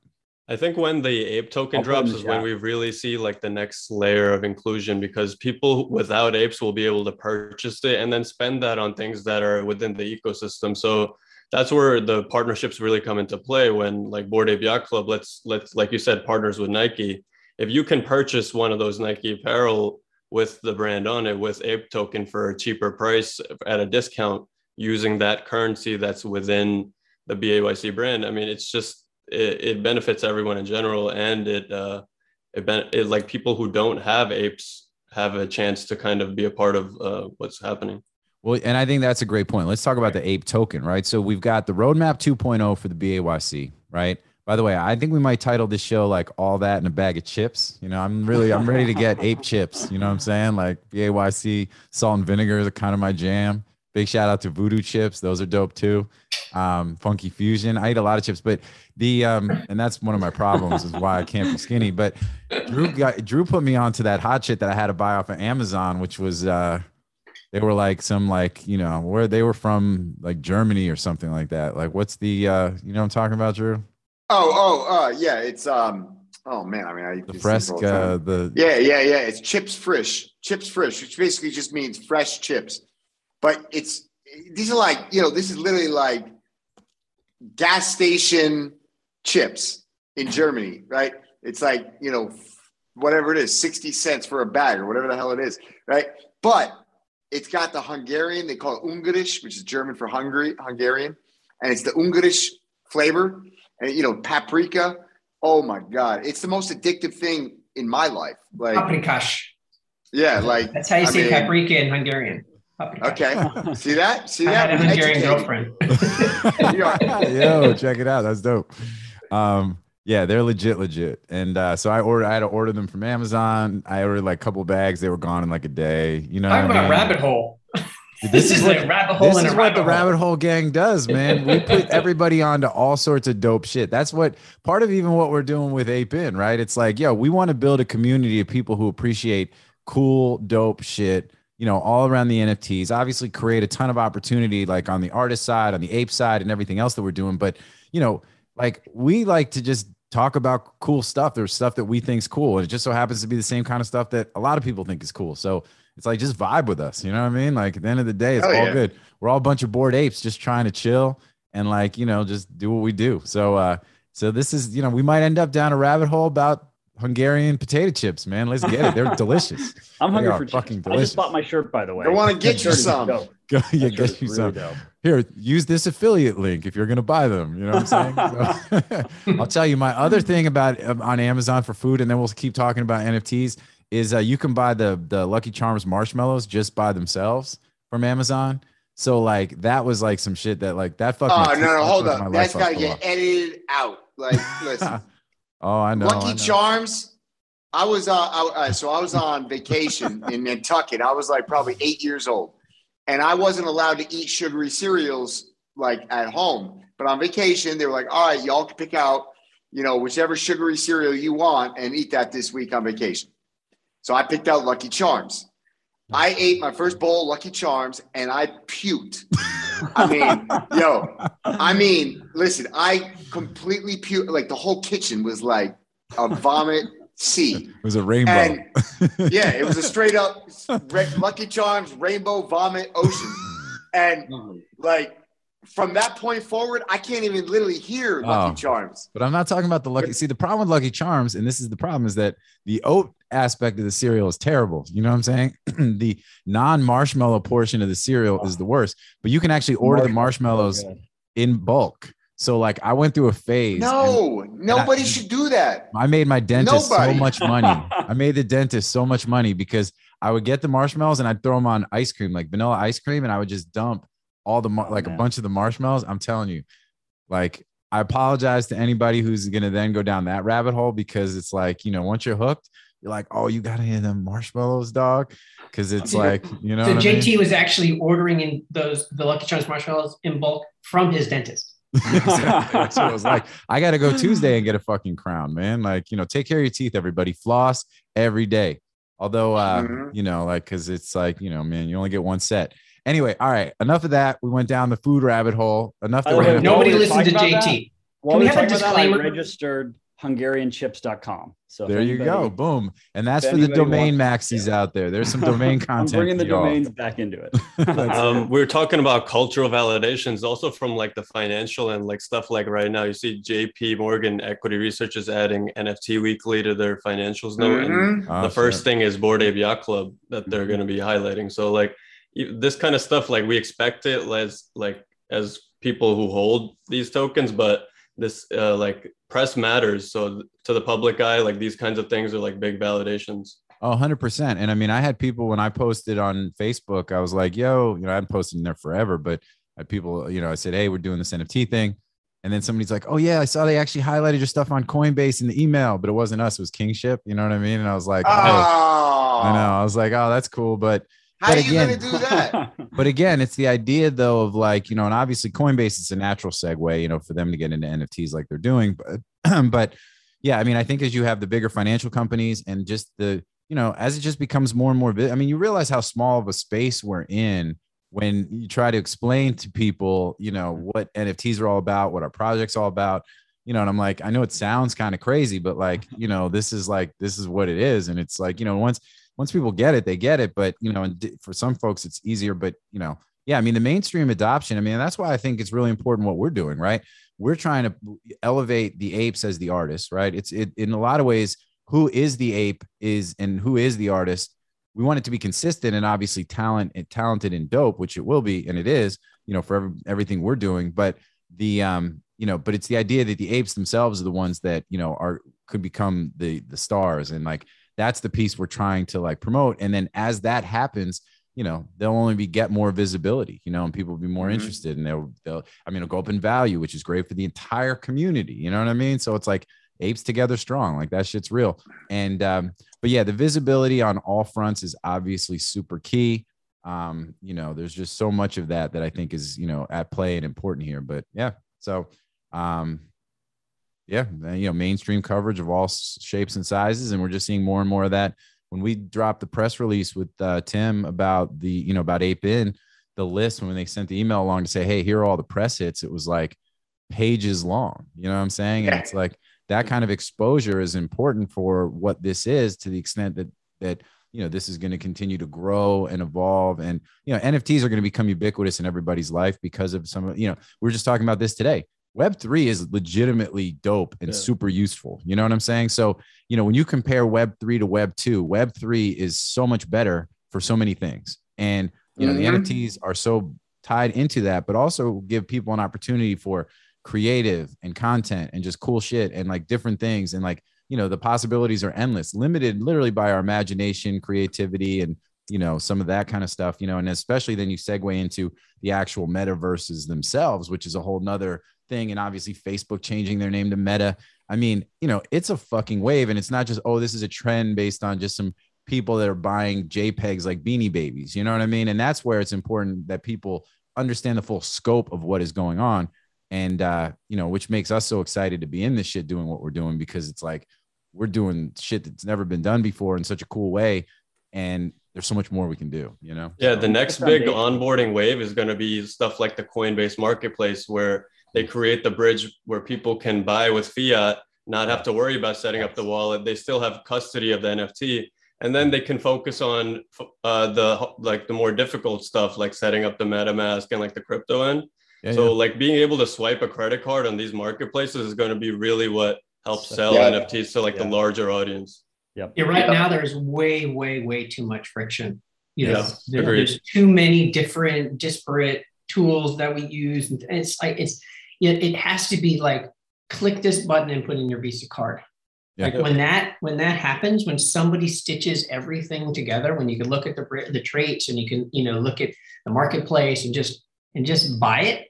S5: I think when the ape token
S6: I'll put it in
S5: drops is when we really see like the next layer of inclusion because people without apes will be able to purchase it and then spend that on things that are within the ecosystem. So that's where the partnerships really come into play when like Bored Ape Yacht Club, let's let's like you said, partners with Nike. If you can purchase one of those Nike apparel with the brand on it with ape token for a cheaper price at a discount using that currency that's within the BAYC brand, I mean it's just it, it benefits everyone in general and it uh it, ben- it like people who don't have apes have a chance to kind of be a part of uh, what's happening
S1: Well, and I think that's a great point. Let's talk about the ape token, right? So we've got the roadmap 2.0 for the BAYC, right? By the way, I think we might title this show like all that in a bag of chips. You know, I'm really I'm ready to get ape chips. You know what I'm saying? Like BAYC salt and vinegar is kind of my jam. Big shout out to Voodoo chips; those are dope too. Um, Funky Fusion. I eat a lot of chips, but the um, and that's one of my problems is why I can't be skinny. But Drew got Drew put me onto that hot shit that I had to buy off of Amazon, which was uh, they were like some like you know where they were from like Germany or something like that. Like what's the uh, you know what I'm talking about, Drew?
S3: Oh, oh, uh, yeah. It's um. Oh man, I mean, I
S1: The
S3: all the
S1: fresca, the
S3: Yeah, yeah, yeah. It's chips frisch, chips frisch, which basically just means fresh chips. But it's these are like you know this is literally like gas station chips in Germany, right? It's like you know whatever it is, sixty cents for a bag or whatever the hell it is, right? But it's got the Hungarian, they call it Ungarisch, which is German for Hungary, Hungarian, and it's the Ungarisch flavor, and you know paprika. Oh my god, it's the most addictive thing in my life. Like,
S4: Paprikash.
S3: yeah, like
S4: That's how you
S3: I
S4: say
S3: mean-
S4: paprika in Hungarian. Paprikash.
S3: Okay, <laughs> see that? See
S4: I
S3: that?
S4: had a Hungarian girlfriend. <laughs> <laughs>
S1: Yo, check it out. That's dope. Um, yeah, they're legit, legit. And uh, so I ordered. I had to order them from Amazon. I ordered like a couple bags. They were gone in like a day. You know,
S4: Talk
S1: what I
S4: about
S1: mean?
S4: rabbit hole.
S1: This
S4: This,
S1: is
S4: is
S1: what-
S4: a rabbit hole
S1: This
S4: in
S1: is
S4: a
S1: what the
S4: hole.
S1: rabbit hole gang does, man. We put everybody onto all sorts of dope shit. That's what part of even what we're doing with Ape In, right? It's like, yo, we want to build a community of people who appreciate cool, dope shit, you know, all around the NFTs. Obviously, create a ton of opportunity, like on the artist side, on the ape side, and everything else that we're doing. But you know, like we like to just talk about cool stuff. There's stuff that we think's cool, and it just so happens to be the same kind of stuff that a lot of people think is cool. So it's like just vibe with us. You know what I mean? Like at the end of the day, it's
S3: Hell
S1: all
S3: yeah.
S1: good. We're all a bunch of bored apes just trying to chill and like you know just do what we do. So uh, so this is you know we might end up down a rabbit hole about Hungarian potato chips, man. Let's get it. They're <laughs> delicious.
S6: I'm
S1: They
S6: hungry
S1: are
S6: for
S1: fucking
S6: chips. I just bought my shirt, by the way.
S3: I want to get you some. <laughs>
S1: Go, yeah,
S6: shirt
S1: get you
S6: really
S1: some.
S6: dope.
S1: Here, use this affiliate link if you're going to buy them. You know what I'm saying? So, <laughs> I'll tell you my other thing about um, on Amazon for food, and then we'll keep talking about NFTs. Is uh, you can buy the the Lucky Charms marshmallows just by themselves from Amazon. So like that was like some shit that like that fucked.
S3: Oh
S1: my-
S3: no, no, hold
S1: fucked my
S3: up.
S1: life
S3: That's
S1: up
S3: got to
S1: for a
S3: get edited out. Like, listen,
S1: while. Oh, I know. I
S3: Lucky
S1: know.
S3: Charms. I was uh, I, uh, so I was on vacation in Nantucket. I was like probably eight years old, and I wasn't allowed to eat sugary cereals like at home. But on vacation, they were like, "All right, y'all can pick out, you know, whichever sugary cereal you want and eat that this week on vacation." So I picked out Lucky Charms. I ate my first bowl of Lucky Charms and I puked. I mean, yo, I mean, listen, I completely puked. Like the whole kitchen was like a vomit sea.
S1: It was a rainbow.
S3: And yeah, it was a straight up Lucky Charms rainbow vomit ocean. And like from that point forward, I can't even literally hear Lucky
S1: Oh.
S3: Charms.
S1: But I'm not talking about the lucky. See, the problem with Lucky Charms, and this is the problem, is that the oat aspect of the cereal is terrible. You know what I'm saying? <clears throat> the non-marshmallow portion of the cereal is the worst. But you can actually order the marshmallows
S6: Good.
S1: in bulk. So like I went through a phase. and
S3: No, nobody
S1: I-
S3: should do that.
S1: I made my dentist
S3: Nobody.
S1: so much money. <laughs> I made the dentist so much money because I would get the marshmallows and I'd throw them on ice cream, like vanilla ice cream, and I would just dump all the mar-
S6: Oh,
S1: like a bunch of the marshmallows. I'm telling you, like I apologize to anybody who's gonna then go down that rabbit hole because it's like you know once you're hooked, you're like, oh, you gotta hear them marshmallows, dog, because it's like you know.
S4: So
S1: what I mean?
S4: JT was actually ordering in those the Lucky Charms marshmallows in bulk from his dentist. <laughs>
S1: exactly. That's what it was like. I got to go Tuesday and get a fucking crown, man. Like, you know, take care of your teeth, everybody. Floss every day. Although, uh,
S3: Mhm.
S1: you know, like, cause it's like, you know, man, you only get one set. Anyway, all right. Enough of that. We went down the food rabbit hole. Enough. That we're
S6: way,
S4: Nobody
S6: we
S4: listened to
S6: talking about
S4: JT.
S6: While
S4: we
S6: we
S4: have a
S6: talking about that, I
S4: disclaimer?
S6: registered HungarianChips.com. So if
S1: there you go. Boom. And that's for the domain
S6: wants-
S1: maxis
S6: yeah.
S1: out there. There's some domain content. <laughs>
S6: I'm
S1: content.
S6: bringing the
S1: for y'all.
S6: domains back into it. <laughs>
S5: Um, we are talking about cultural validations also from like the financial and like stuff like right now you see jp morgan equity research is adding nft weekly to their financials note and
S3: Mhm.
S1: Oh,
S5: the first
S1: shit.
S5: thing is bored ape yacht club that they're
S1: Mhm.
S5: going to be highlighting so like this kind of stuff like we expect it as like as people who hold these tokens but this uh, like press matters so to the public eye like these kinds of things are like big validations
S1: Oh, 100%. And I mean, I had people when I posted on Facebook, I was like, yo, you know, I've posted in there forever, but people, you know, I said, hey, we're doing this NFT thing. And then somebody's like, oh, yeah, I saw they actually highlighted your stuff on Coinbase in the email, but it wasn't us, it was Kingship. You know what I mean? And I was like, oh,
S3: Oh,
S1: I know. I was like, oh, that's cool. But,
S3: How
S1: But
S3: are you
S1: again-
S3: going to do that? <laughs>
S1: but again, it's the idea though of like, you know, and obviously Coinbase is a natural segue, you know, for them to get into NFTs like they're doing. But, <clears throat> but yeah, I mean, I think as you have the bigger financial companies and just the, you know, as it just becomes more and more, I mean, you realize how small of a space we're in when you try to explain to people, you know, mm-hmm. what NFTs are all about, what our project's all about, you know, and I'm like, I know it sounds kind of crazy, but like, <laughs> you know, this is like, this is what it is. And it's like, you know, once, once people get it, they get it. But, you know, and for some folks, it's easier, but, you know, yeah, I mean, the mainstream adoption, I mean, that's why I think it's really important what we're doing, right? We're trying to elevate the apes as the artists, right? It's it, in a lot of ways, who is the ape is and who is the artist. We want it to be consistent and obviously talent, talented and dope, which it will be, and it is, you know, for every, everything we're doing. But the, um, you know, but it's the idea that the apes themselves are the ones that you know are could become the the stars, and like that's the piece we're trying to like promote. And then as that happens, you know, they'll only be get more visibility, you know, and people will be more
S3: Mhm.
S1: interested and they'll, they'll, I mean, it'll go up in value, which is great for the entire community. You know what I mean? So it's like apes together strong, like that shit's real. And, um, but yeah, the visibility on all fronts is obviously super key. Um, you know, there's just so much of that that I think is, you know, at play and important here. But yeah, so, um, yeah, uh, you know, mainstream coverage of all shapes and sizes, and we're just seeing more and more of that. When we dropped the press release with uh, Tim about the, you know, about Ape In, the list when they sent the email along to say, "Hey, here are all the press hits," it was like pages long. You know what I'm saying? And it's like that kind of exposure is important for what this is, to the extent that that you know this is going to continue to grow and evolve, and you know, NFTs are going to become ubiquitous in everybody's life because of some of you know, We're just talking about this today. Web three is legitimately dope and
S5: Yeah.
S1: super useful. You know what I'm saying? So, you know, when you compare Web three to Web two, Web three is so much better for so many things. And, you know,
S3: Mhm.
S1: the NFTs are so tied into that, but also give people an opportunity for creative and content and just cool shit and like different things. And like, you know, the possibilities are endless, limited literally by our imagination, creativity, and, you know, some of that kind of stuff, you know, and especially then you segue into the actual metaverses themselves, which is a whole nother thing. And obviously, Facebook changing their name to Meta. I mean, you know, it's a fucking wave. And it's not just, oh, this is a trend based on just some people that are buying JPEGs like beanie babies. You know what I mean? And that's where it's important that people understand the full scope of what is going on. And, uh, you know, which makes us so excited to be in this shit doing what we're doing because it's like we're doing shit that's never been done before in such a cool way. And there's so much more we can do, you know?
S5: Yeah, the next big onboarding wave is going to be stuff like the Coinbase marketplace, where they create the bridge where people can buy with fiat, not have to worry about setting up the wallet. They still have custody of the NFT, and then they can focus on uh, the like the more difficult stuff, like setting up the MetaMask and like the crypto end.
S1: Yeah,
S5: so
S1: yeah.
S5: like being able to swipe a credit card on these marketplaces is going to be really what helps sell
S3: Yeah.
S5: NFTs to like the larger audience.
S6: Yep.
S4: Yeah, right now there's way, way, way too much friction. You know, there- there's too many different disparate tools that we use. And it's like it's it, it has to be like click this button and put in your Visa card.
S1: Yeah.
S4: Like when that when that happens, when somebody stitches everything together, when you can look at the the traits and you can you know look at the marketplace and just and just buy it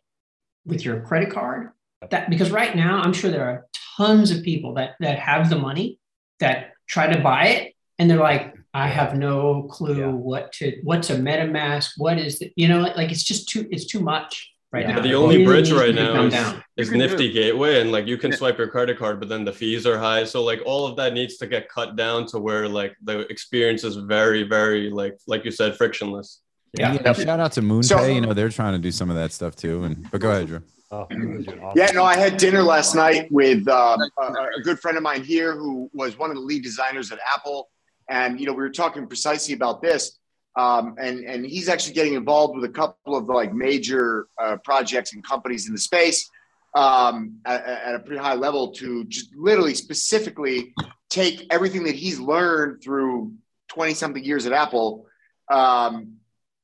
S4: with your credit card. That because right now I'm sure there are tons of people that that have the money that try to buy it and they're like, I have no clue
S6: Yeah.
S4: what to what's a MetaMask, what is it? You know, like it's just too it's too much right
S6: Yeah,
S4: now.
S5: the
S4: It
S5: only bridge right now is,
S4: down.
S5: is Nifty Gateway, and like you can swipe your credit card, but then the fees are high. So like all of that needs to get cut down to where like the experience is very, very like like you said, frictionless.
S4: Yeah.
S1: Yeah, shout out to MoonPay.
S3: So-
S1: you know, they're trying to do some of that stuff too. And but go ahead, Drew.
S6: Oh, those are awesome.
S3: Yeah, no, I had dinner last night with um, a, a good friend of mine here who was one of the lead designers at Apple. And, you know, we were talking precisely about this. Um, and, and he's actually getting involved with a couple of like major uh, projects and companies in the space um, at, at a pretty high level to just literally specifically take everything that he's learned through 20 something years at Apple um,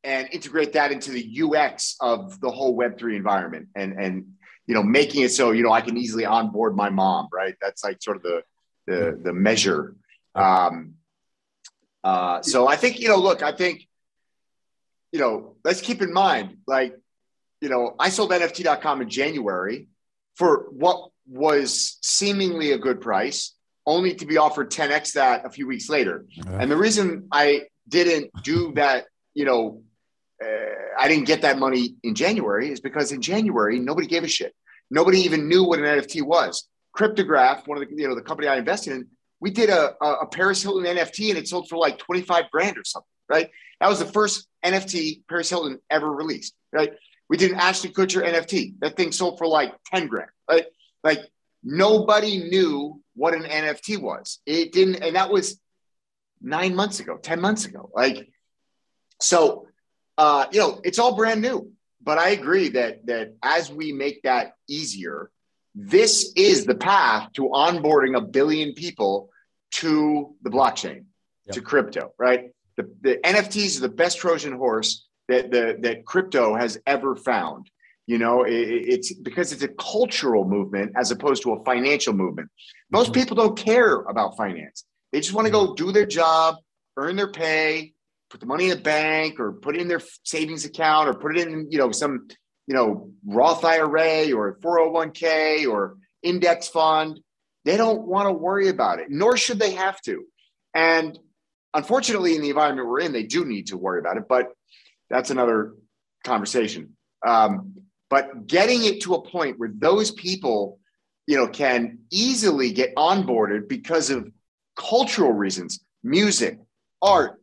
S3: and integrate that into the UX of the whole Web3 environment and, and, you know, making it so, you know, I can easily onboard my mom, right? That's like sort of the, the, the measure. Um, uh, so I think, you know, look, I think, you know, let's keep in mind, like, you know, I sold NFT.com in January for what was seemingly a good price, only to be offered 10x that a few weeks later. And the reason I didn't do <laughs> that, you know, uh, I didn't get that money in January is because in January nobody gave a shit. Nobody even knew what an NFT was. Cryptograph, one of the you know the company I invested in, we did a, a, Paris Hilton NFT and it sold for like 25 grand or something, right? That was the first NFT Paris Hilton ever released, right? We did an Ashton Kutcher NFT. That thing sold for like 10 grand, right? Like nobody knew what an NFT was. It didn't, and that was nine months ago, 10 months ago. Like, so, uh, you know, it's all brand new. But I agree that that as we make that easier, this is the path to onboarding a billion people to the blockchain,
S6: Yep.
S3: to crypto, right? The, the NFTs are the best Trojan horse that the, that crypto has ever found. You know, it, it's because it's a cultural movement as opposed to a financial movement. Most mm-hmm. people don't care about finance. They just want to go mm-hmm. do their job, earn their pay, put the money in the bank, or put it in their savings account, or put it in, you know, some, you know, Roth IRA or 401k or index fund. They don't want to worry about it, nor should they have to. And unfortunately, in the environment we're in, they do need to worry about it. But that's another conversation. Um, but getting it to a point where those people, you know, can easily get onboarded because of cultural reasons, music, art,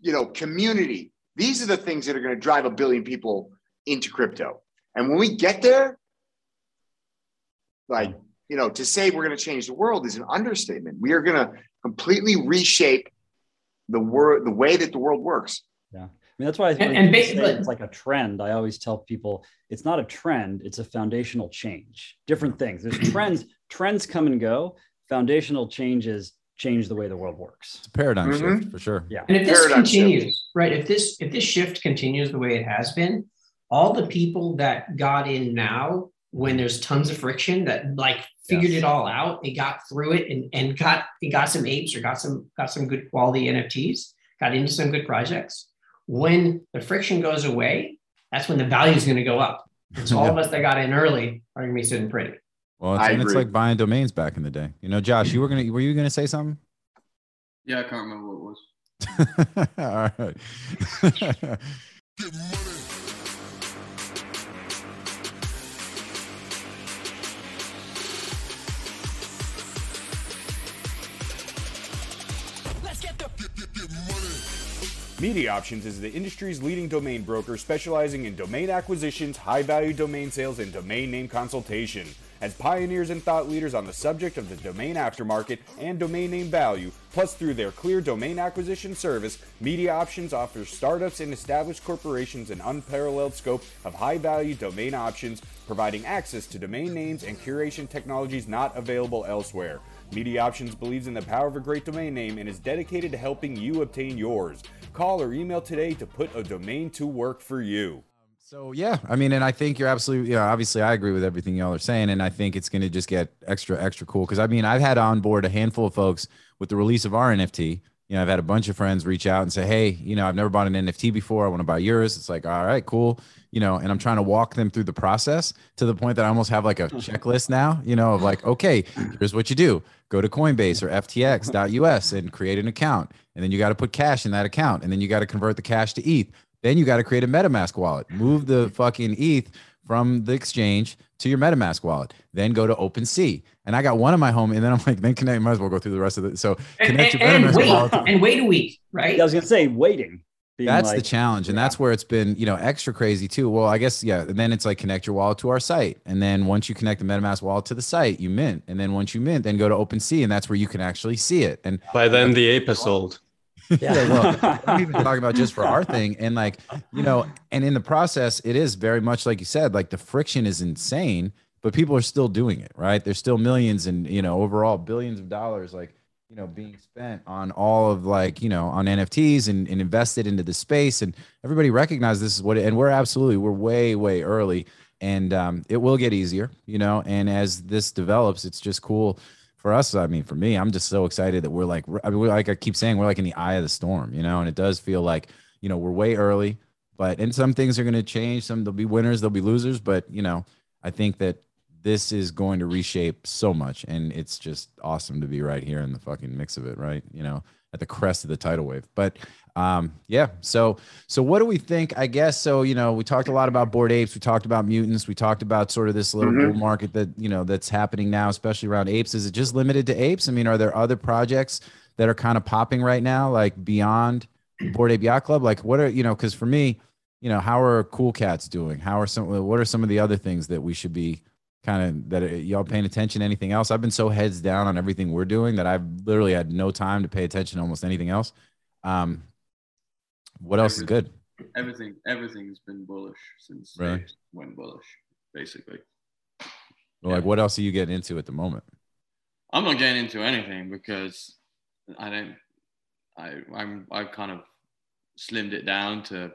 S3: you know, community. These are the things that are going to drive a billion people into crypto. And when we get there, like, you know, to say we're going to change the world is an understatement. We are going to completely reshape the world, the way that the world works. Yeah.
S6: I mean, that's why I think
S4: And- and
S6: when you
S4: ba-
S6: say it's like a trend. I always tell people it's not a trend; it's a foundational change. Different things. There's trends. Trends come and go. Foundational changes change the way the world works.
S1: It's a paradigm
S3: Mhm.
S1: shift for sure.
S6: Yeah.
S4: And if this
S3: Paradigm shift.
S4: continues, right? If this if this shift continues the way it has been, all the people that got in now, when mm-hmm. there's tons of friction, that like figured
S6: Yes.
S4: it all out, they got through it and and got and got some apes or got some got some good quality NFTs, got into some good projects. When the friction goes away, that's when the value is going to go up. And <laughs> so all of us that got in early are going to be sitting pretty.
S1: Well, it's,
S3: I
S1: and it's like buying domains back in the day. You know, Josh, you were gonna were you gonna say something?
S8: Yeah, I can't remember what it was. <laughs>
S1: All right. <laughs>
S9: Media Options is the industry's leading domain broker specializing in domain acquisitions, high value domain sales, and domain name consultation. As pioneers and thought leaders on the subject of the domain aftermarket and domain name value, plus through their clear domain acquisition service, Media Options offers startups and established corporations an unparalleled scope of high value domain options, providing access to domain names and curation technologies not available elsewhere. Media Options believes in the power of a great domain name and is dedicated to helping you obtain yours. Call or email today to put a domain to work for you.
S1: So yeah, I mean, and I think you're absolutely, you know, obviously I agree with everything y'all are saying, and I think it's going to just get extra, extra cool. Because I mean, I've had on board a handful of folks with the release of our NFT. You know, I've had a bunch of friends reach out and say, "Hey, you know, I've never bought an NFT before. I want to buy yours." It's like, all right, cool. You know, and I'm trying to walk them through the process to the point that I almost have like a mm-hmm. checklist now. You know, of like, okay, here's what you do: go to Coinbase or FTX.us and create an account, and then you got to put cash in that account, and then you got to convert the cash to ETH. Then you got to create a MetaMask wallet. Move the fucking ETH from the exchange to your MetaMask wallet. Then go to OpenSea. And I got one in my home, and then I'm like, then connect. Might as well go through the rest of it. So
S4: And,
S1: connect
S4: and,
S1: your
S4: and
S1: MetaMask
S4: wait
S1: wallet.
S4: and wait a week, right?
S6: Yeah, I was gonna say waiting.
S1: that's
S6: like,
S1: the challenge and
S6: yeah.
S1: that's where it's been you know extra crazy too well i guess yeah and then it's like connect your wallet to our site and then once you connect the metamask wallet to the site you mint and then once you mint then go to OpenSea and that's where you can actually see it and
S5: By then, the ape is sold.
S1: Yeah, well, <laughs> I'm even talking about just for our thing, and like you know, and in the process, it is very much like you said, like the friction is insane, but people are still doing it, right? There's still millions and you know, overall billions of dollars, like you know, being spent on all of like you know, on NFTs and, and invested into the space, and everybody recognizes this is what, it, and we're absolutely we're way way early, and um, it will get easier, you know, and as this develops, it's just cool for us, I mean, for me, I'm just so excited that we're like, I mean, like I keep saying, we're like in the eye of the storm, you know, and it does feel like, you know, we're way early, but and some things are going to change. Some there'll be winners, there'll be losers, but you know, I think that this is going to reshape so much, and it's just awesome to be right here in the fucking mix of it, right? You know, at the crest of the tidal wave. But um, yeah, so so what do we think? I guess so. You know, we talked a lot about bored apes. We talked about mutants. We talked about sort of this little
S3: Mhm.
S1: bull market that you know that's happening now, especially around apes. Is it just limited to apes? I mean, are there other projects that are kind of popping right now, like beyond Bored Ape Yacht Club? Like, what are you know? Because for me, you know, how are Cool Cats doing? How are some? What are some of the other things that we should be kind of that y'all paying attention? To anything else? I've been so heads down on everything we're doing that I've literally had no time to pay attention to almost anything else. Um, what else is good?
S8: Everything, everything's been bullish since
S1: Really?
S8: went bullish, basically.
S1: Or like, what else are you getting into at the moment?
S8: I'm not getting into anything because I don't. I I'm I've kind of slimmed it down to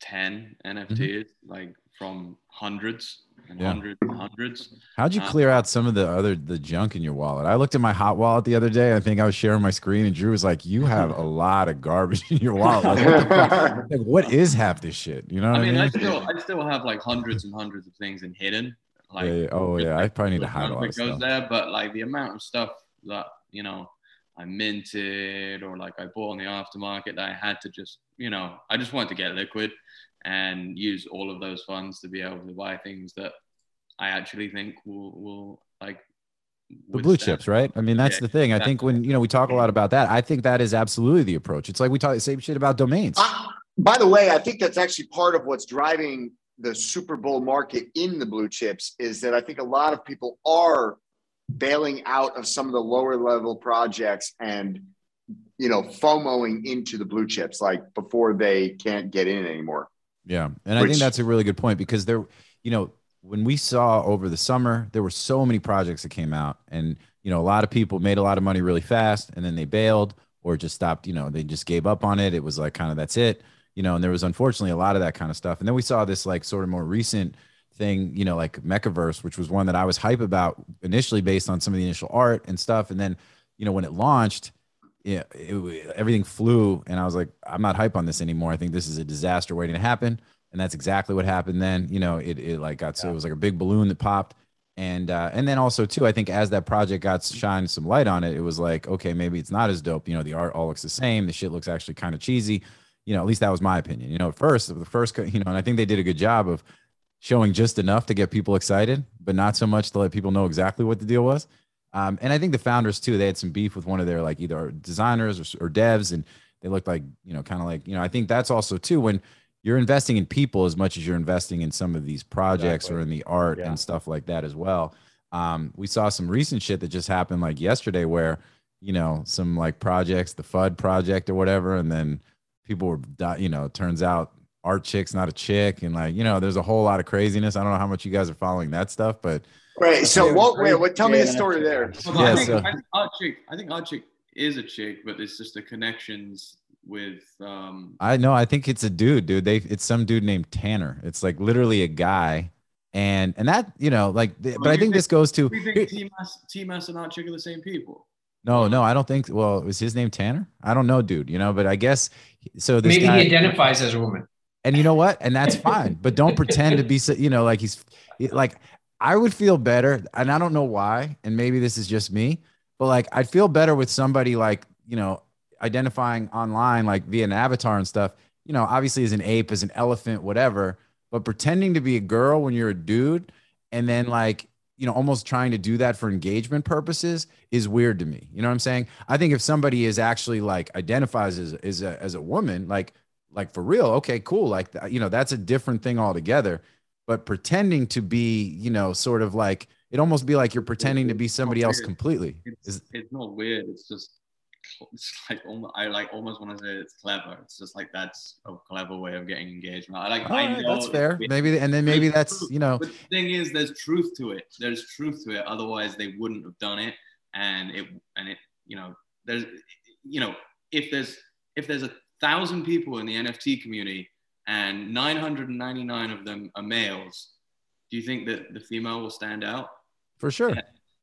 S8: ten NFTs, like from hundreds and.
S1: Yeah.
S8: hundreds and hundreds.
S1: How'd you
S8: Uh,
S1: clear out some of the other the junk in your wallet? I looked at my hot wallet the other day. I think I was sharing my screen, and Drew was like, "You have a <laughs> lot of garbage in your wallet. Like, what. <laughs> Like, what is half this shit? You know
S8: I
S1: I
S8: mean,
S1: mean?
S8: I still I still have like hundreds and hundreds of things in hidden. Like
S1: Yeah. Oh yeah, I probably need to hide a lot of
S8: that goes there, but like the amount of stuff that you know I minted or like I bought on the aftermarket that I had to just you know I just wanted to get liquid and use all of those funds to be able to buy things that I actually think will will like
S1: The blue
S8: stand
S1: chips, right? I mean, that's
S8: Yeah,
S1: the thing. I think when you know we talk a lot about that, I think that is absolutely the approach. It's like we talk the same shit about domains.
S3: I- by the way, I think that's actually part of what's driving the Super Bowl market in the blue chips is that I think a lot of people are bailing out of some of the lower level projects and you know FOMOing into the blue chips like before they can't get in anymore.
S1: Yeah. And I think that's a really good point because there, you know, when we saw over the summer, there were so many projects that came out and, you know, a lot of people made a lot of money really fast and then they bailed or just stopped, you know, they just gave up on it. It was like kind of that's it, you know, and there was unfortunately a lot of that kind of stuff. And then we saw this like sort of more recent thing, you know, like MekaVerse, which was one that I was hype about initially based on some of the initial art and stuff. And then, you know, when it launched, yeah, it, everything flew, and I was like, I'm not hype on this anymore. I think this is a disaster waiting to happen, and that's exactly what happened. Then, you know, it, it like got so it was like a big balloon that popped, and uh, and then also too, I think as that project got shined some light on it, it was like, okay, maybe it's not as dope. You know, the art all looks the same. The shit looks actually kind of cheesy. You know, at least that was my opinion. You know, at first, the first, you know, and I think they did a good job of showing just enough to get people excited, but not so much to let people know exactly what the deal was. Um, and I think the founders too, they had some beef with one of their like either designers or, or devs, and they looked like you know, kind of like you know. I think that's also too when you're investing in people as much as you're investing in some of these projects
S6: Exactly.
S1: or in the art
S6: Yeah.
S1: and stuff like that as well. Um, we saw some recent shit that just happened like yesterday, where you know some like projects, the FUD project or whatever, and then people were, you know, it turns out art chick's not a chick, and like you know, there's a whole lot of craziness. I don't know how much you guys are following that stuff, but
S3: Right. So what?
S6: great.
S3: Wait, what? Tell me the story
S6: that's-
S3: there.
S8: Well,
S1: Yeah,
S8: I think,
S1: so-
S8: I think our chick, I think our chick is a chick, but it's just the connections with um
S1: I know. I think it's a dude, dude. They it's some dude named Tanner. It's like literally a guy, and and that you know like. th- But I think
S8: think-
S1: this goes to
S8: we think T-Mass, T-Mass and our chick are the same people.
S1: no, no. I don't think. Well, was his name Tanner? I don't know, dude. You know, but I guess so. This
S4: Maybe
S1: guy,
S4: he identifies as a woman.
S1: and you know what? And that's fine. but don't pretend to be so. You know, like he's like. I would feel better, and I don't know why. And maybe this is just me, but like I'd feel better with somebody like you know identifying online like via an avatar and stuff. You know, obviously as an ape, as an elephant, whatever. But pretending to be a girl when you're a dude, and then like you know, almost trying to do that for engagement purposes is weird to me. You know what I'm saying? I think if somebody is actually like identifies as, as a, as a woman, like, like for real, okay, cool. Like, you know, that's a different thing altogether. But pretending to be, you know, sort of like, it almost be like you're pretending to be somebody else completely.
S8: It's, it's not weird. It's just it's <laughs> like almost, I like almost want to say it's clever. It's just like that's a clever way of getting engagement. I like. I
S1: right, that's fair. Maybe, and then maybe that's, you know,
S8: But the thing is, there's truth to it. There's truth to it. Otherwise, they wouldn't have done it. And it and it, you know, there's, you know, if there's if there's a thousand people in the NFT community and 999 of them are males, do you think that the female will stand out?
S1: for sure.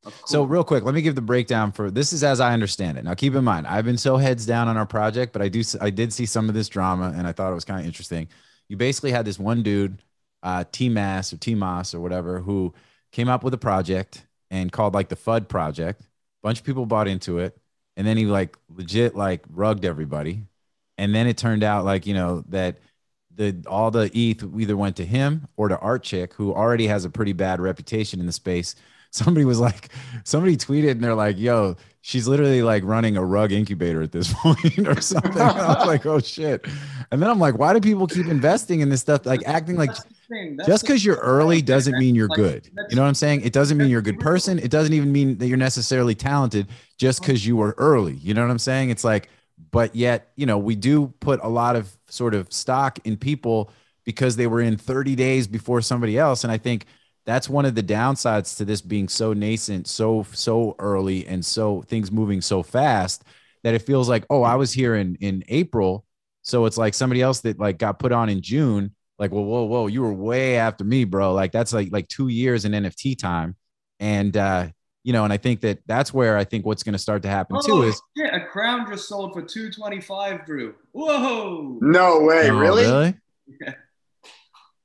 S8: Course.
S1: So real quick, let me give the breakdown for this is as I understand it. Now keep in mind, I've been so heads down on our project, but I do I did see some of this drama and I thought it was kind of interesting. You basically had this one dude, uh T Mass or T Moss or whatever, who came up with a project and called like the FUD project. A bunch of people bought into it, and then he like legit like rugged everybody. And then it turned out like, you know, that the all the ETH either went to him or to Art Chick, who already has a pretty bad reputation in the space. <laughs> Somebody was like somebody tweeted and they're like yo she's literally like running a rug incubator at this <laughs> point or something. I was like oh shit. And then i'm like why do people keep investing in this stuff? Like acting like
S8: That's the thing. That's
S1: just because you're early doesn't mean you're good. you know what i'm saying? It doesn't mean you're a good person. It doesn't even mean that you're necessarily talented just because you were early. You know what i'm saying? It's like but yet you know we do put a lot of sort of stock in people because they were in 30 days before somebody else. And i think that's one of the downsides to this being so nascent so so early and so things moving so fast that it feels like oh i was here in in april. So it's like somebody else that like got put on in june like well whoa whoa you were way after me bro. Like that's like like two years in nft time. And uh you know and i think that that's where i think what's going to start to happen too
S8: Oh,
S1: is
S8: shit, a crown just sold for 225, Drew. Whoa.
S3: No way,
S1: Oh,
S3: really?
S1: really
S8: Yeah.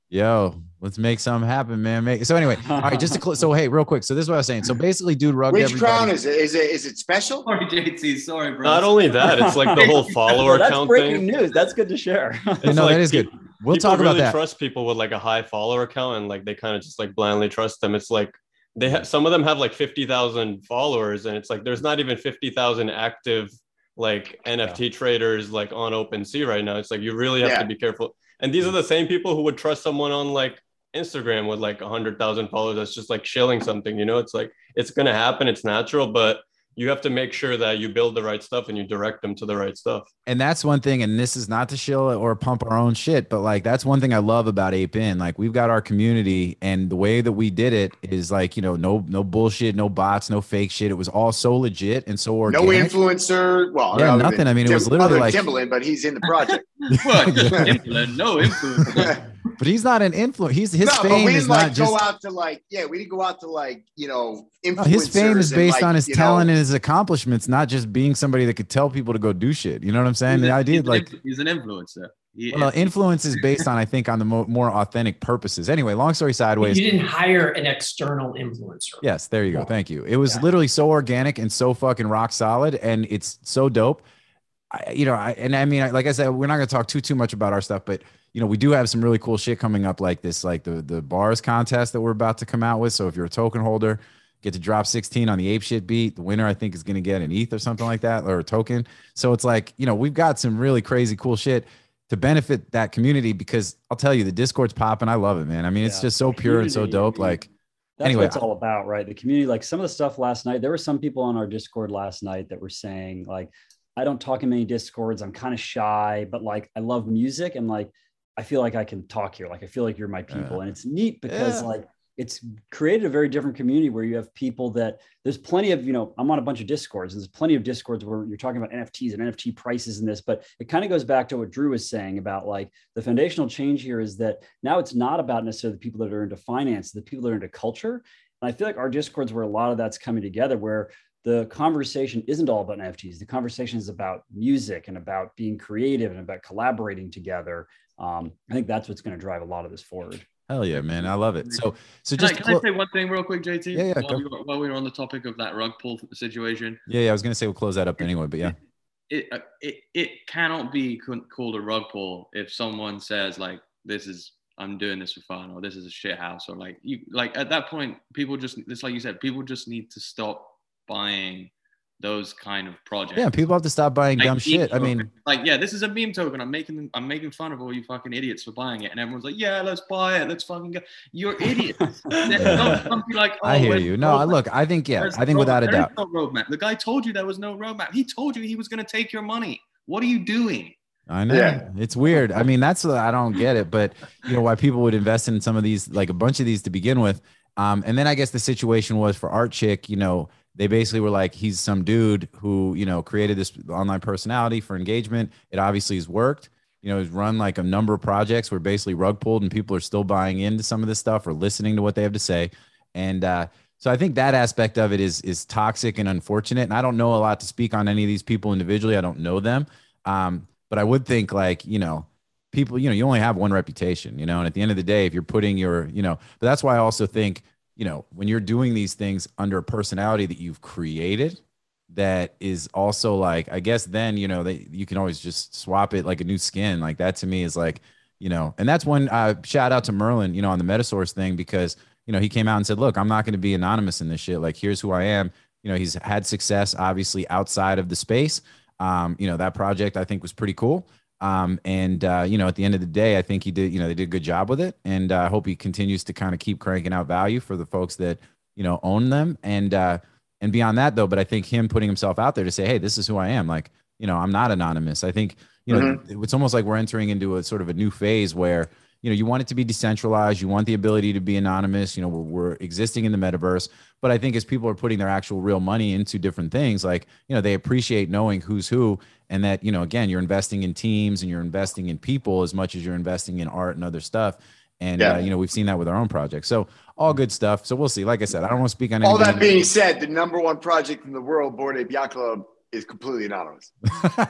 S1: yo let's make something happen man make so anyway all right just to close so hey real quick so this is what i was saying so basically dude rugged
S3: Which
S1: everybody.
S3: crown is it? Is it is it special?
S8: Sorry, JT. Sorry, bro.
S5: Not only that, it's like the whole <laughs> follower
S6: Well, that's
S5: count
S6: breaking
S5: thing.
S6: news. That's good to share.
S1: Yeah,
S5: It's
S1: no,
S5: like
S1: that is
S5: pe-
S1: good. We'll
S5: people
S1: talk about
S5: really
S1: that.
S5: trust people with like a high follower count and like they kind of just like blindly trust them. It's like they have some of them have like 50,000 followers and it's like there's not even 50,000 active like NFT traders like on OpenSea right now. It's like you really have
S3: Yeah.
S5: to be careful. And these are mm-hmm. the same people who would trust someone on like Instagram with like 100,000 followers that's just like shilling something, you know? It's like it's going to happen, it's natural, but you have to make sure that you build the right stuff and you direct them to the right stuff.
S1: and that's one thing and this is not to shill or pump our own shit but like that's one thing i love about ape in like we've got our community and the way that we did it is like you know no no bullshit no bots no fake shit it was all so legit and so organic.
S3: No influencer. Well,
S1: Yeah, nothing. I mean, it was literally like-
S3: Timbaland, but he's in the <laughs> project.
S8: What? <laughs> Influence, no influence. <laughs>
S1: but he's not an influence he's his
S3: no, but
S1: fame
S3: we
S1: is
S3: didn't like
S1: not just
S3: go out to like yeah, we didn't go out to like you know influencers.
S1: no, his fame is based
S3: like,
S1: on his
S3: you know,
S1: talent and his accomplishments not just being somebody that could tell people to go do shit you know what i'm saying
S8: He's
S1: the idea like
S8: he's an influencer. He-
S1: well, influence is based on i think on the mo- more authentic purposes anyway long story sideways.
S4: You didn't hire an external influencer.
S1: Yes, there you go. Thank you. It was
S4: Yeah.
S1: literally so organic and so fucking rock solid, and it's so dope. I, you know, I, and I mean, I- like I said, we're not going to talk too too much about our stuff, but you know, we do have some really cool shit coming up, like this, like the the bars contest that we're about to come out with. So if you're a token holder, get to drop 16 on the ape shit beat. The winner, I think, is going to get an ETH or something like that, or a token. So it's like, you know, we've got some really crazy cool shit to benefit that community because I'll tell you, the Discord's popping. I love it, man. I mean, it's just so pure and so dope. Like,
S6: That's
S1: Anyway,
S6: what it's all about, right? The community, like some of the stuff last night, there were some people on our Discord last night that were saying, like, I don't talk in many Discords. I'm kind of shy, but like, I love music and like, I feel like I can talk here. Like, I feel like you're my people. And it's neat because,
S1: Yeah.
S6: like, it's created a very different community where you have people that there's plenty of, you know, I'm on a bunch of discords. And there's plenty of discords where you're talking about NFTs and NFT prices and this, but it kind of goes back to what Drew was saying about like the foundational change here is that now it's not about necessarily the people that are into finance, the people that are into culture. And I feel like our discords where a lot of that's coming together, where the conversation isn't all about NFTs. The conversation is about music and about being creative and about collaborating together. Um, I think that's what's going to drive a lot of this forward.
S1: Hell yeah, man. I love it. So so
S8: Can, I,
S1: just
S8: can
S1: clo-
S8: I say one thing real quick, JT?
S1: Yeah, yeah,
S8: While,
S1: go.
S8: we were, while we were on the topic of that rug pull situation,
S1: yeah, yeah, I was gonna say we'll close that up anyway, but yeah.
S8: it uh, it, it cannot be called a rug pull if someone says like this is I'm doing this for fun or this is a shit house or like you like at that point people just it's like you said people just need to stop buying those kind of projects.
S1: Yeah, people have to stop buying
S8: Like
S1: dumb
S8: meme
S1: shit. I mean,
S8: like yeah, this is a meme token. I'm making I'm making fun of all you fucking idiots for buying it, and everyone's like, yeah, let's buy it. Let's fucking go. You're idiots. <laughs> don't, don't be like, oh,
S1: I hear you. No, I
S8: roadmap?
S1: look, I think yeah,
S8: Where's
S1: I
S8: the
S1: think without a
S8: roadmap? There is
S1: doubt.
S8: no roadmap. The guy told you there was no roadmap. He told you he was going to take your money. What are you doing?
S1: I know
S3: Yeah.
S1: it's weird. I mean, that's I don't get it, but you know why people would invest in some of these, like a bunch of these to begin with. Um, and then I guess the situation was for Art Chick, you know, they basically were like, he's some dude who you know created this online personality for engagement. It obviously has worked. You know, he's run like a number of projects where basically rug pulled and people are still buying into some of this stuff or listening to what they have to say. And uh, so I think that aspect of it is is toxic and unfortunate. And I don't know a lot to speak on any of these people individually. I don't know them. Um, but I would think like, you know, people, you know, you only have one reputation, you know, and at the end of the day, if you're putting your, you know, but that's why I also think, you know, when you're doing these things under a personality that you've created, that is also like, I guess then, you know, that you can always just swap it like a new skin. Like that to me is like, you know, and that's when uh shout out to Merlin, you know, on the Metasaurs thing, because, you know, he came out and said, look, I'm not going to be anonymous in this shit. Like, here's who I am. You know, he's had success obviously outside of the space. Um, you know, that project I think was pretty cool. Um, and uh, you know, at the end of the day, I think he did, you know, they did a good job with it. And uh, I hope he continues to kind of keep cranking out value for the folks that, you know, own them. And uh and beyond that though, but I think him putting himself out there to say, Hey, this is who I am. Like, you know, I'm not anonymous. I think, you know, it's almost like we're entering into a sort of a new phase where, you know, you want it to be decentralized. You want the ability to be anonymous. You know, we're, we're existing in the metaverse. But I think as people are putting their actual real money into different things, like, you know, they appreciate knowing who's who and that, you know, again, you're investing in teams and you're investing in people as much as you're investing in art and other stuff. And,
S3: Yeah.
S1: uh, you know, we've seen that with our own project So all good stuff. So we'll see. Like I said, I don't want to speak on
S3: All that being said, the number one project in the world, Bored Ape Yacht Club, is completely anonymous.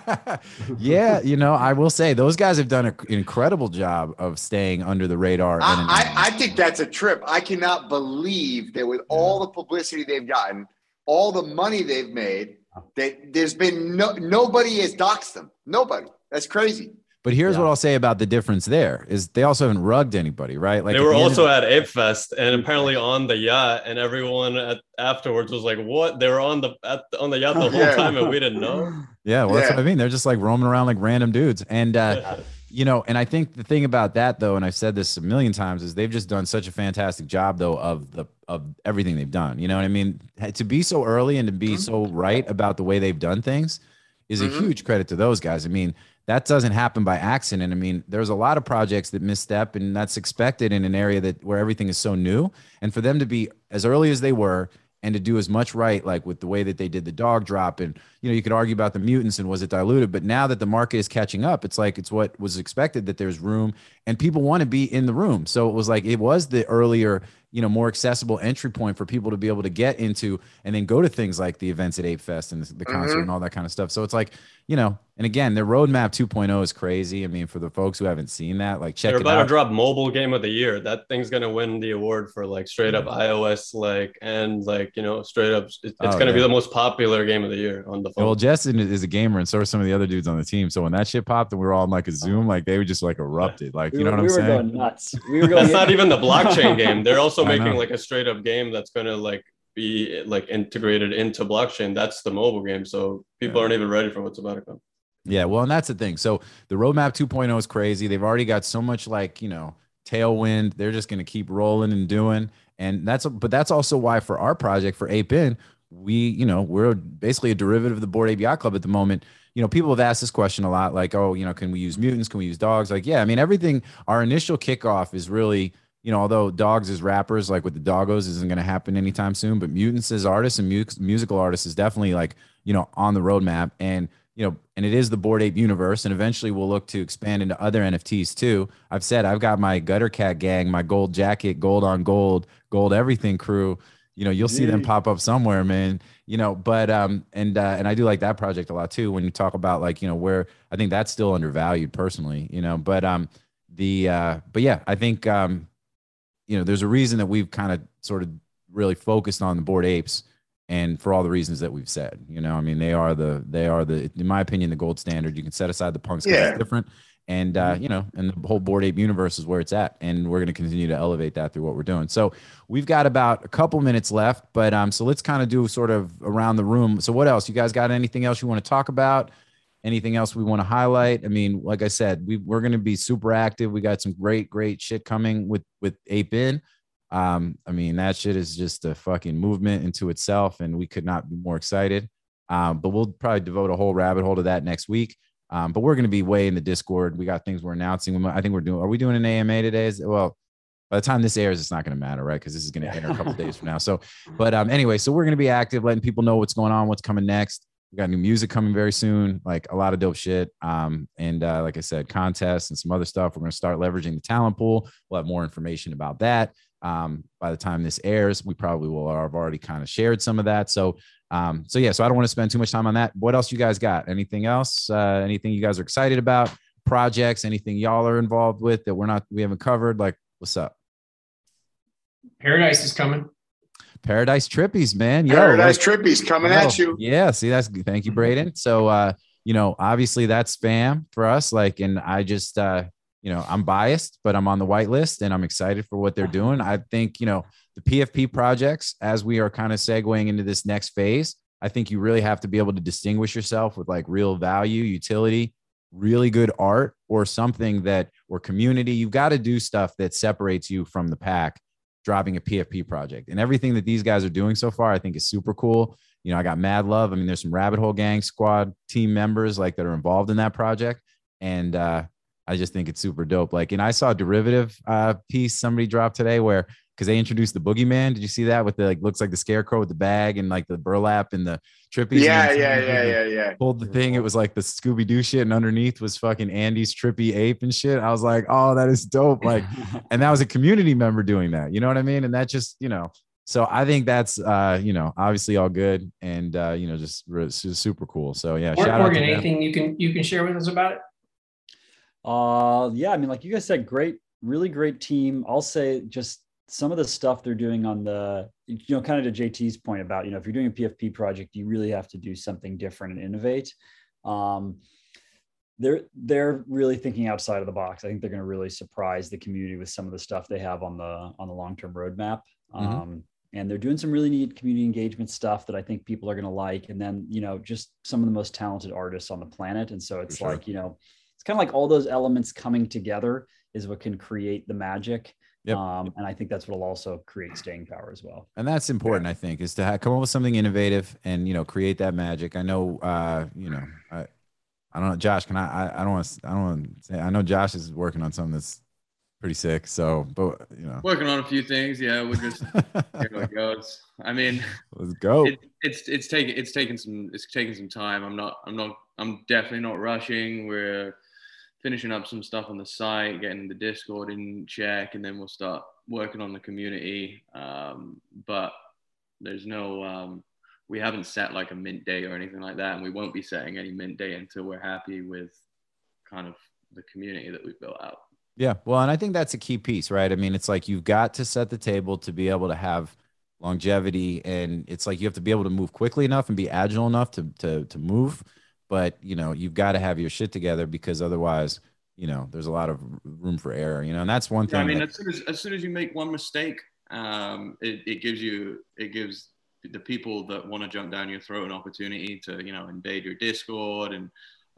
S3: <laughs>
S1: yeah, you know, I will say those guys have done an incredible job of staying under the radar.
S3: I. I, I think that's a trip. I cannot believe that with all the publicity they've gotten, all the money they've made, that there's been no nobody has doxed them. Nobody. That's crazy.
S1: But here's
S6: Yeah.
S1: what I'll say about the difference there is they also haven't rugged anybody, right? Like
S5: they were
S1: the end of
S5: also
S1: the-
S5: at Ape Fest and apparently on the yacht, and everyone at, afterwards was like, "What? They were on the at, on the yacht the whole
S3: Yeah.
S5: time, and we didn't know." <gasps>
S1: yeah, well, that's
S3: Yeah.
S1: what I mean. They're just like roaming around like random dudes, and uh, <laughs> you know, and I think the thing about that though, and I've said this a million times, is they've just done such a fantastic job though of the of everything they've done. You know what I mean? To be so early and to be so right about the way they've done things is a
S3: Mhm.
S1: huge credit to those guys. I mean, that doesn't happen by accident. I mean, there's a lot of projects that misstep, and that's expected in an area that where everything is so new. And for them to be as early as they were and to do as much right, like with the way that they did the dog drop, and you know, you could argue about the mutants and was it diluted, but now that the market is catching up, it's like it's what was expected that there's room and people want to be in the room. So it was like it was the earlier, you know, more accessible entry point for people to be able to get into and then go to things like the events at Ape Fest and the, the concert
S3: Mhm.
S1: and all that kind of stuff. So it's like, you know, and again, their roadmap 2.0 is crazy. I mean, for the folks who haven't seen that, like check
S5: They're
S1: it
S5: about
S1: out.
S5: to drop mobile game of the year. That thing's gonna win the award for like straight up iOS, like and like you know straight up. It's, it's
S1: Oh,
S5: gonna be the most popular game of the year on the phone.
S1: Well, Justin is a gamer, and so are some of the other dudes on the team. So when that shit popped, and we were all on like a Zoom, like they were just like erupted. Like
S6: We
S1: you know
S6: were,
S1: what I'm
S6: we were going nuts. We were <laughs> going.
S5: that's not even the blockchain game. They're also <laughs> making like a straight up game that's gonna like be like integrated into blockchain. That's the mobile game. So people
S1: Yeah.
S5: aren't even ready for what's about to come.
S1: Yeah, well, and that's the thing. So the roadmap 2.0 is crazy. They've already got so much like, you know, tailwind. They're just going to keep rolling and doing. And that's but that's also why for our project for Ape In, we, you know, we're basically a derivative of the Bored Ape Yacht Club at the moment. You know, people have asked this question a lot, like, oh, you know, can we use mutants? Can we use dogs? Like, yeah, I mean, everything. Our initial kickoff is really, you know, although dogs as rappers, like with the doggos, isn't going to happen anytime soon. But mutants as artists and mu- musical artists is definitely like, you know, on the roadmap. And you know, and it is the Bored Ape universe, and eventually we'll look to expand into other NFTs too. I've said I've got my Gutter Cat gang, my gold jacket, gold on gold, gold everything crew. You know, you'll see them pop up somewhere, man. You know, but um, and uh, and I do like that project a lot too. When you talk about like you know where I think that's still undervalued personally. You know, but um, the uh, but yeah, I think um, you know, there's a reason that we've kind of sort of really focused on the Bored Apes and for all the reasons that we've said you know i mean they are the they are the in my opinion the gold standard you can set aside the punks
S3: Yeah.
S1: it's different and uh, you know, and the whole bored ape universe is where it's at, and we're going to continue to elevate that through what we're doing. So we've got about a couple minutes left, but um, so let's kind of do sort of around the room. So what else? You guys got anything else you want to talk about? Anything else we want to highlight? I mean, like I said, we we're going to be super active. We got some great, great shit coming with with Ape In. Um, I mean, that shit is just a fucking movement into itself, and we could not be more excited. Um, but we'll probably devote a whole rabbit hole to that next week. Um, but we're going to be way in the Discord. We got things we're announcing. I think we're doing. Are we doing an AMA today? Is, well, by the time this airs, it's not going to matter, right? Because this is going to air a couple days from now. So, <laughs> but um, anyway, so we're going to be active, letting people know what's going on, what's coming next. We got new music coming very soon, like a lot of dope shit. Um, and uh, like I said, contests and some other stuff. We're going to start leveraging the talent pool. We'll have more information about that. Um, by the time this airs, we probably will have already kind of shared some of that. So um, so yeah, so I don't want to spend too much time on that. What else you guys got? Anything else? Uh, anything you guys are excited about? Projects? Anything y'all are involved with that we're not we haven't covered? Like, what's up?
S4: Paradise is coming.
S1: Paradise Trippies, man. Yo,
S3: Paradise
S1: like,
S3: Trippies coming
S1: yo,
S3: at you.
S1: Yeah, see, that's thank you, Braden. So uh, you know, obviously that's spam for us. Like, and I just uh, you know, I'm biased, but I'm on the white list and I'm excited for what they're doing. I think, you know, the PFP projects, as we are kind of segueing into this next phase, I think you really have to be able to distinguish yourself with like real value, utility, really good art, or something that, or community. You've got to do stuff that separates you from the pack driving a PFP project. And everything that these guys are doing so far, I think is super cool. You know, I got mad love. I mean, there's some Rabbit Hole Gang squad team members like that are involved in that project. And uh, I just think it's super dope. Like, and I saw a derivative uh, piece somebody dropped today where because they introduced the boogeyman. Did you see that with the like looks like the scarecrow with the bag and like the burlap and the trippies?
S3: Yeah,
S1: and
S3: yeah, yeah, yeah, yeah.
S1: Pulled the thing. It was like the Scooby Doo shit, and underneath was fucking Andy's trippy ape and shit. I was like, oh, that is dope. Like, <laughs> and that was a community member doing that. You know what I mean? And that just, you know, so I think that's, uh, you know, obviously all good and, uh, you know, just re- su- super cool. So yeah,
S4: Mor-
S1: shout out
S4: Morgan,
S1: to
S4: anything you can you can share with us about it?
S6: Uh, yeah, I mean, like you guys said, great, really great team. I'll say just some of the stuff they're doing on the, you know, kind of to JT's point about, you know, if you're doing a PFP project, you really have to do something different and innovate. Um, they're they're really thinking outside of the box. I think they're going to really surprise the community with some of the stuff they have on the on the long term roadmap.
S1: Mhm.
S6: Um, and they're doing some really neat community engagement stuff that I think people are going to like. And then you know, just some of the most talented artists on the planet. And so it's
S1: sure.
S6: like you know, it's kind of like all those elements coming together is what can create the magic.
S1: Yep.
S6: Um, and I think that's what'll also create staying power as well.
S1: and that's important i think is to ha- come up with something innovative and you know create that magic i know uh you know i i don't know josh can i i, I don't want to i don't want to say i know josh is working on something that's pretty sick so but you know
S8: Working on a few things. Yeah, we're just see how it goes. I mean,
S1: let's go
S8: it, it's it's taking it's taking some it's taking some time. I'm not I'm not I'm definitely not rushing. We're finishing up some stuff on the site, getting the Discord in check, and then we'll start working on the community. Um, but there's no um, we haven't set like a mint day or anything like that, and we won't be setting any mint day until we're happy with kind of the community that we've built out.
S1: Yeah. Well, and I think that's a key piece, right? I mean, it's like you've got to set the table to be able to have longevity and it's like you have to be able to move quickly enough and be agile enough to to to move, but you know, you've got to have your shit together because otherwise, you know, there's a lot of room for error, you know. And that's one
S8: Yeah,
S1: thing
S8: I mean,
S1: that-
S8: as soon as, as soon as you make one mistake, um, it, it gives you it gives the people that want to jump down your throat an opportunity to you know invade your Discord and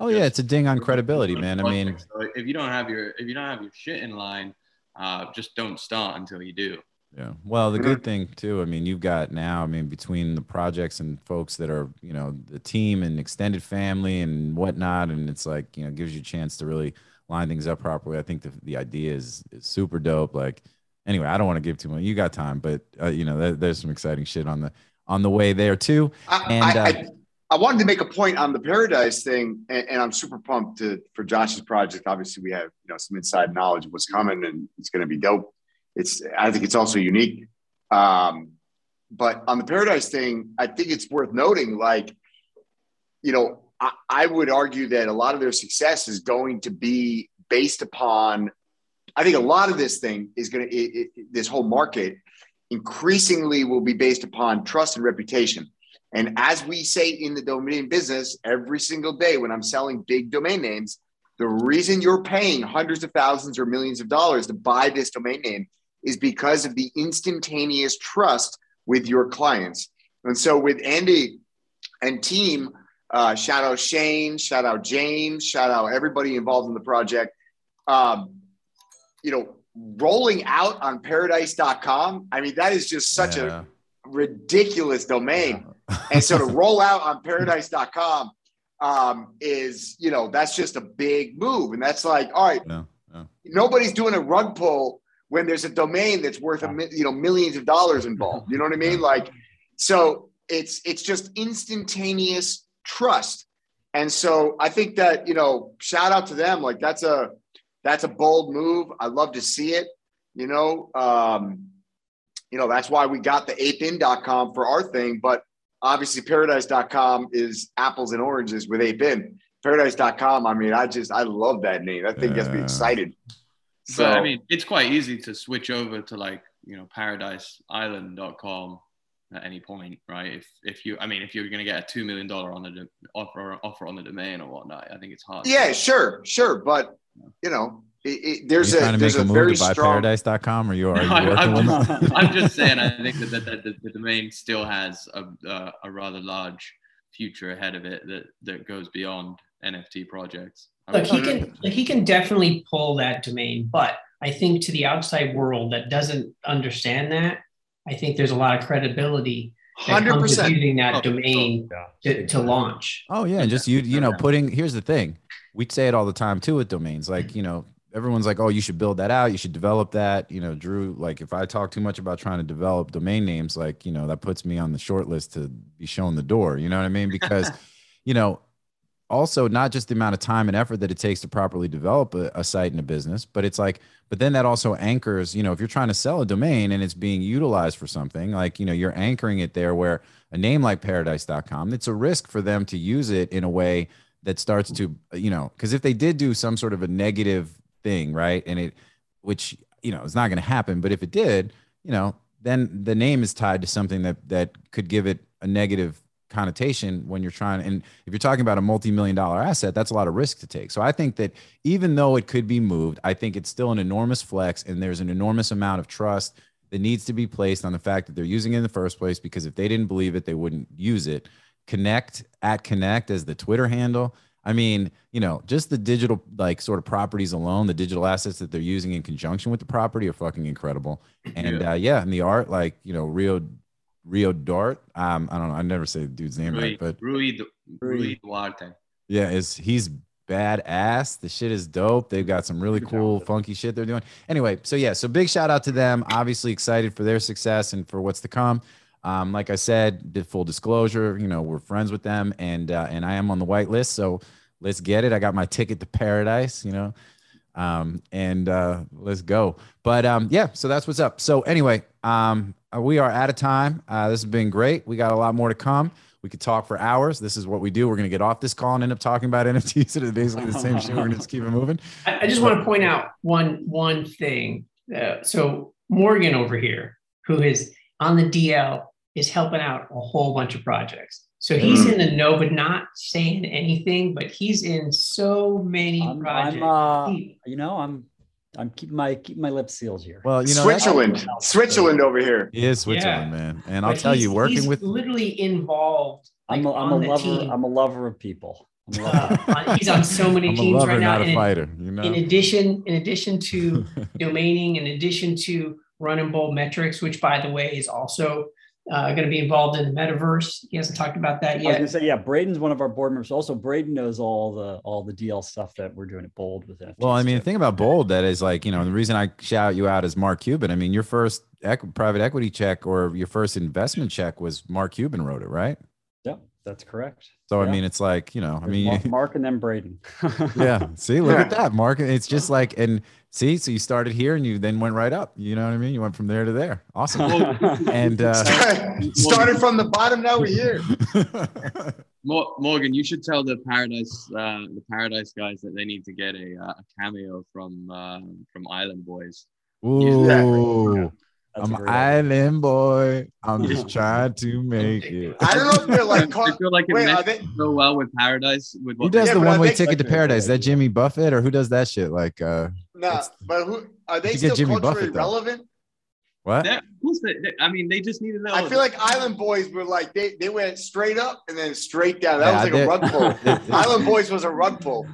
S1: Oh yeah, it's a ding on credibility, man. I mean,
S8: So if you don't have your if you don't have your shit in line, uh, just don't start until you do.
S1: Yeah. Well, the good thing too, I mean, you've got now, I mean, between the projects and folks that are, you know, the team and extended family and whatnot, and it's like, you know, gives you a chance to really line things up properly. I think the, the idea is, is super dope. Like, anyway, I don't want to give too much. You got time, but uh, you know, there, there's some exciting shit on the on the way there too.
S3: I,
S1: And,
S3: I,
S1: uh,
S3: I, I wanted to make a point on the Paradise thing, and, and I'm super pumped to, for Josh's project. Obviously, we have you know some inside knowledge of what's coming, and it's going to be dope. It's I think it's also unique. Um, but on the Paradise thing, I think it's worth noting, like you know, I, I would argue that a lot of their success is going to be based upon. I think a lot of this thing is going to this whole market increasingly will be based upon trust and reputation. And as we say in the domain business, every single day when I'm selling big domain names, the reason you're paying hundreds of thousands or millions of dollars to buy this domain name is because of the instantaneous trust with your clients. And so with Andy and team, uh, shout out Shane, shout out James, shout out everybody involved in the project. Um, you know, rolling out on paradise.com, I mean, that is just such
S1: Yeah.
S3: a ridiculous domain. And so to <laughs> roll out on paradise.com um, is, you know, that's just a big move. And that's like, all right,
S1: No, no.
S3: nobody's doing a rug pull when there's a domain that's worth a you know millions of dollars involved. You know what I mean? Like, so it's it's just instantaneous trust. And so I think that you know, shout out to them. Like that's a that's a bold move. I love to see it. You know, um, you know that's why we got the apein.com for our thing, but obviously paradise.com is apples and oranges with apein. Paradise.com. I mean, I just I love that name. That thing gets me excited. So
S8: But I mean, it's quite easy to switch over to like you know paradiseisland.com at any point, right? If if you, I mean, if you're going to get a two million dollar on the offer offer on the domain or whatnot, I think it's hard.
S3: Yeah, sure, sure, but you know, it, it, there's
S1: you
S3: a there's a
S1: a
S3: very
S1: to buy
S3: strong.
S1: paradise.com or you are <laughs> you
S8: I,
S1: working
S8: I'm,
S1: with?
S8: I'm just <laughs> saying. I think that, that, that the, the domain still has a, uh, a rather large future ahead of it that that goes beyond NFT projects. I
S4: Look, he can like, he can definitely pull that domain, but I think to the outside world that doesn't understand that, I think there's a lot of credibility
S3: hundred percent
S4: using that
S8: Oh,
S4: domain to, to launch.
S1: Oh yeah, and just you you know putting. here's the thing. We say it all the time too with domains. Like, you know, everyone's like, "Oh, you should build that out. You should develop that." You know, Drew, like if I talk too much about trying to develop domain names, like, you know, that puts me on the short list to be shown the door, you know what I mean? Because, <laughs> you know, also not just the amount of time and effort that it takes to properly develop a, a site and a business, but it's like, but then that also anchors, you know, if you're trying to sell a domain and it's being utilized for something, like, you know, you're anchoring it there where a name like paradise.com, it's a risk for them to use it in a way that starts to, you know, because if they did do some sort of a negative thing, right? And it, which, you know, is not going to happen, but if it did, you know, then the name is tied to something that that could give it a negative connotation when you're trying and if you're talking about a multi-million dollar asset that's a lot of risk to take. So i think that even though it could be moved i think it's still an enormous flex and there's an enormous amount of trust that needs to be placed on the fact that they're using it in the first place because if they didn't believe it they wouldn't use it. Connect at connect as the twitter handle. I mean you know just the digital like sort of properties alone the digital assets that they're using in conjunction with the property are fucking incredible. And
S8: Yeah.
S1: uh, yeah and the art like you know rio rio dart um i don't know i never say the dude's name
S8: Rui,
S1: right but
S8: Rui, Du-
S6: Rui.
S8: Rui Duarte.
S1: yeah, is he's badass. The shit is dope. They've got some really
S6: Super
S1: cool,
S6: talented.
S1: funky shit they're doing. Anyway, so yeah, so big shout out to them. Obviously excited for their success and for what's to come. Um, like I said, did full disclosure, you know, we're friends with them, and uh, and I am on the white list. So let's get it. I got my ticket to paradise, you know, um, and uh, let's go. But um, yeah, so that's what's up. So anyway, um, uh, we are out of time. Uh, this has been great. We got a lot more to come. We could talk for hours. This is what we do. We're gonna get off this call and end up talking about NFTs. It is basically the same shit. We're gonna just keep it moving.
S4: I, I just want to point out one one thing. Uh, so Morgan over here, who is on the DL, is helping out a whole bunch of projects. So he's
S1: Mm.
S4: in the know, but not saying anything. But he's in so many
S6: I'm,
S4: projects.
S6: I'm uh, you know, I'm I'm keeping my keeping my lips sealed here.
S1: Well, you know, that's-
S3: Switzerland, Switzerland over here.
S1: He is Switzerland,
S4: Yeah.
S1: man. And I'll
S4: but
S1: tell you, working
S4: he's
S1: with
S4: literally involved.
S6: I'm a,
S4: like,
S6: I'm a lover.
S4: team.
S6: I'm a lover of people. I'm a lover. <laughs>
S4: Uh, on- he's on so many
S1: I'm a
S4: teams
S1: lover,
S4: right now.
S1: not a
S4: and in-
S1: fighter. You know.
S4: in addition, in addition to <laughs> domaining, in addition to running bold metrics, which by the way is also uh, going to be involved in the metaverse. He hasn't talked about that yet.
S6: I was gonna say, yeah, Braden's one of our board members. Also, Braden knows all the all the DL stuff that we're doing at Bold with NFTs.
S1: Well, I mean, the thing about Bold that is like, you know, the reason I shout you out is Mark Cuban. I mean, your first equ- private equity check or your first investment check was Mark Cuban wrote it, right?
S6: Yep, that's correct.
S1: So, I mean, it's like, you know, I mean,
S6: Mark, <laughs> Mark and then Braden. <laughs>
S1: yeah. See, look at that, Mark. It's just like, and see, so you started here and you then went right up. You know what I mean? You went from there to there. Awesome. <laughs> and uh,
S3: Started from the bottom, now we're here.
S8: Mor- Morgan, you should tell the Paradise uh, the Paradise guys that they need to get a, uh, a cameo from uh, from Island Boys.
S1: ooh,
S6: That's a
S1: I'm an
S6: great idea.
S1: island boy. I'm just <laughs> trying to make it.
S3: I don't know if they're like. <laughs>
S8: I feel like it
S3: Wait, are
S8: meshed
S3: they?
S8: so well with Paradise. With
S1: Who does
S3: Yeah,
S1: the one way ticket to paradise? Is that Jimmy Buffett or who does that shit? Like uh
S3: Nah, but who are they still
S1: Jimmy
S3: culturally
S1: Buffett,
S3: relevant?
S1: what?
S8: Yeah, of they, they- I mean, they just need to know.
S3: I feel like Island Boys were like they, they went straight up and then straight down. That
S1: Yeah,
S3: was like a rug pull. <laughs> Island Boys was a rug pull.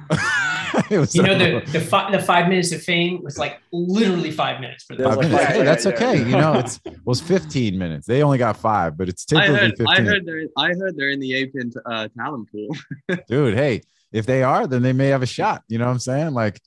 S3: <laughs>
S1: it was
S4: You know the the, fi- the five minutes of fame was like literally five minutes for
S6: There's
S4: them.
S1: Five
S6: like
S1: minutes.
S3: five
S1: Hey, that's
S3: yeah,
S1: okay.
S3: yeah.
S1: You know, it's <laughs> well, it's 15 minutes. They only got five, but it's
S8: I
S1: typically
S8: heard,
S1: 15.
S8: I heard they're, I heard they're in the Ape In uh, talent pool. <laughs>
S1: Dude, hey, if they are, then they may have a shot. You know what I'm saying? Like,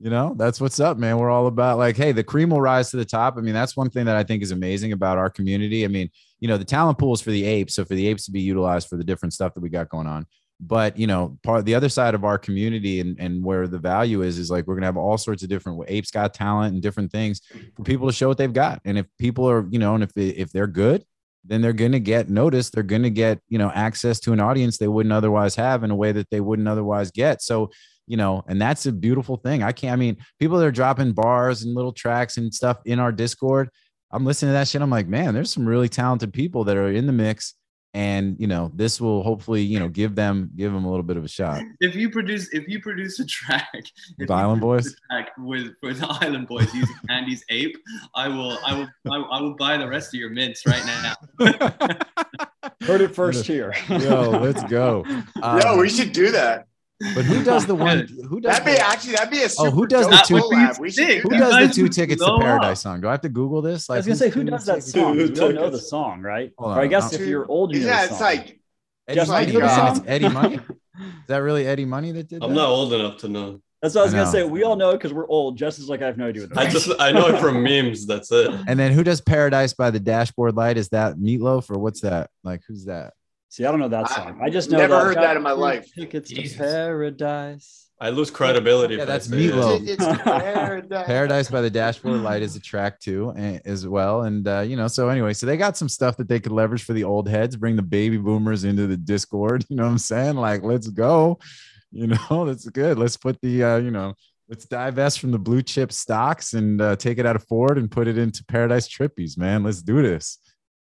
S1: you know, that's what's up, man. We're all about like, hey, the cream will rise to the top. I mean, that's one thing that I think is amazing about our community. I mean, you know, the talent pool is for the apes, so for the apes to be utilized for the different stuff that we got going on. But you know, part the other side of our community and, and where the value is is like we're gonna have all sorts of different apes got talent and different things for people to show what they've got. And if people are, you know, and if they, if they're good, then they're to get noticed. They're to get, you know, access to an audience they wouldn't otherwise have in a way that they wouldn't otherwise get. So, you know, and that's a beautiful thing. I can't, I mean, people that are dropping bars and little tracks and stuff in our Discord. I'm listening to that shit. I'm like, man, there's some really talented people that are in the mix. And, you know, this will hopefully, you know, give them, give them a little bit of a shot.
S8: if you produce, if you produce a track <laughs>
S1: With Island Boys?
S8: track with with Island Boys using Andy's ape, I will, I will, I will, I will buy the rest of your mints right now. <laughs>
S6: Heard it first here.
S1: Yo, let's go. <laughs> Um,
S3: Yo, we should do that.
S1: But who does the one? <laughs> Who does
S3: That'd be
S1: the-
S3: actually that'd be a super
S1: Oh, who does the two-
S8: would.
S3: We should
S1: Who
S8: You
S1: does the two tickets to paradise
S8: up.
S1: song? Do I have to Google this?
S6: Like, I was gonna say, who does that song?
S3: Two
S6: You don't know the song, right?
S1: Hold
S6: Or I guess
S1: I'll-
S6: if you're old, you know
S3: Yeah,
S6: the
S3: it's like
S1: Eddie
S6: Just
S1: Money.
S3: like, uh,
S1: it's Eddie Money? <laughs> Is that really Eddie Money that did that?
S5: I'm not old enough to know.
S6: That's what I was
S1: I
S6: gonna say. We all know because we're old. Just as like I have no idea what
S5: I just I know it from memes. That's it.
S1: And then who does Paradise by the Dashboard Light? Is that Meat Loaf or what's that? Like who's that?
S6: See, I don't know that song. I just know
S3: never
S6: that
S3: heard that in my life.
S6: Tickets
S4: Jesus.
S6: to paradise.
S5: I lose credibility.
S1: Yeah,
S5: if
S1: that's
S5: say
S1: Meat
S5: Loaf.
S3: It's <laughs> paradise.
S1: Paradise by the Dashboard Light is a track too, as well. And uh, you know, so anyway, so they got some stuff that they could leverage for the old heads, bring the baby boomers into the Discord. <laughs> You know what I'm saying? Like, let's go. You know, <laughs> that's good. Let's put the uh, you know, let's divest from the blue chip stocks and uh, take it out of Ford and put it into Paradise Trippies, man. Let's do this.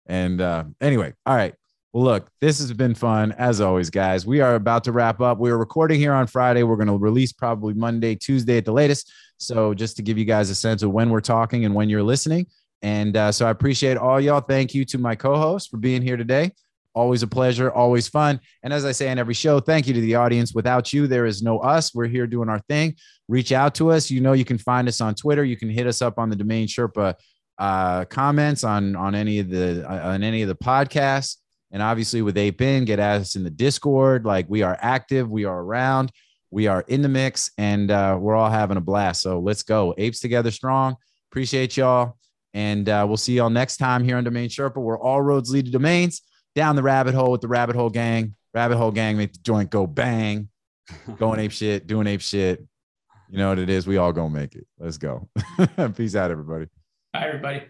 S1: And uh, anyway, all right. Well, look, this has been fun as always, guys. We are about to wrap up. We are recording here on Friday. We're going to release probably Monday, Tuesday at the latest. So, just to give you guys a sense of when we're talking and when you're listening. And uh, so, I appreciate all y'all. Thank you to my co host for being here today. Always a pleasure, always fun. And as I say in every show, thank you to the audience. Without you, there is no us. We're here doing our thing. Reach out to us. You know, you can find us on Twitter. You can hit us up on the Domain Sherpa uh, comments on on any of the uh, on any of the podcasts. And obviously with Ape In, get at us in the Discord. Like we are active, we are around, we are in the mix, and uh, we're all having a blast. So let's go. Apes together strong. Appreciate y'all. And uh, we'll see y'all next time here on Domain Sherpa, where all roads lead to domains. Down the rabbit hole with the rabbit hole gang. Rabbit hole gang make the joint go bang. Going ape <laughs> shit, doing ape shit. You know what it is. We all gonna make it. Let's go. <laughs> Peace out, everybody.
S4: Bye, everybody.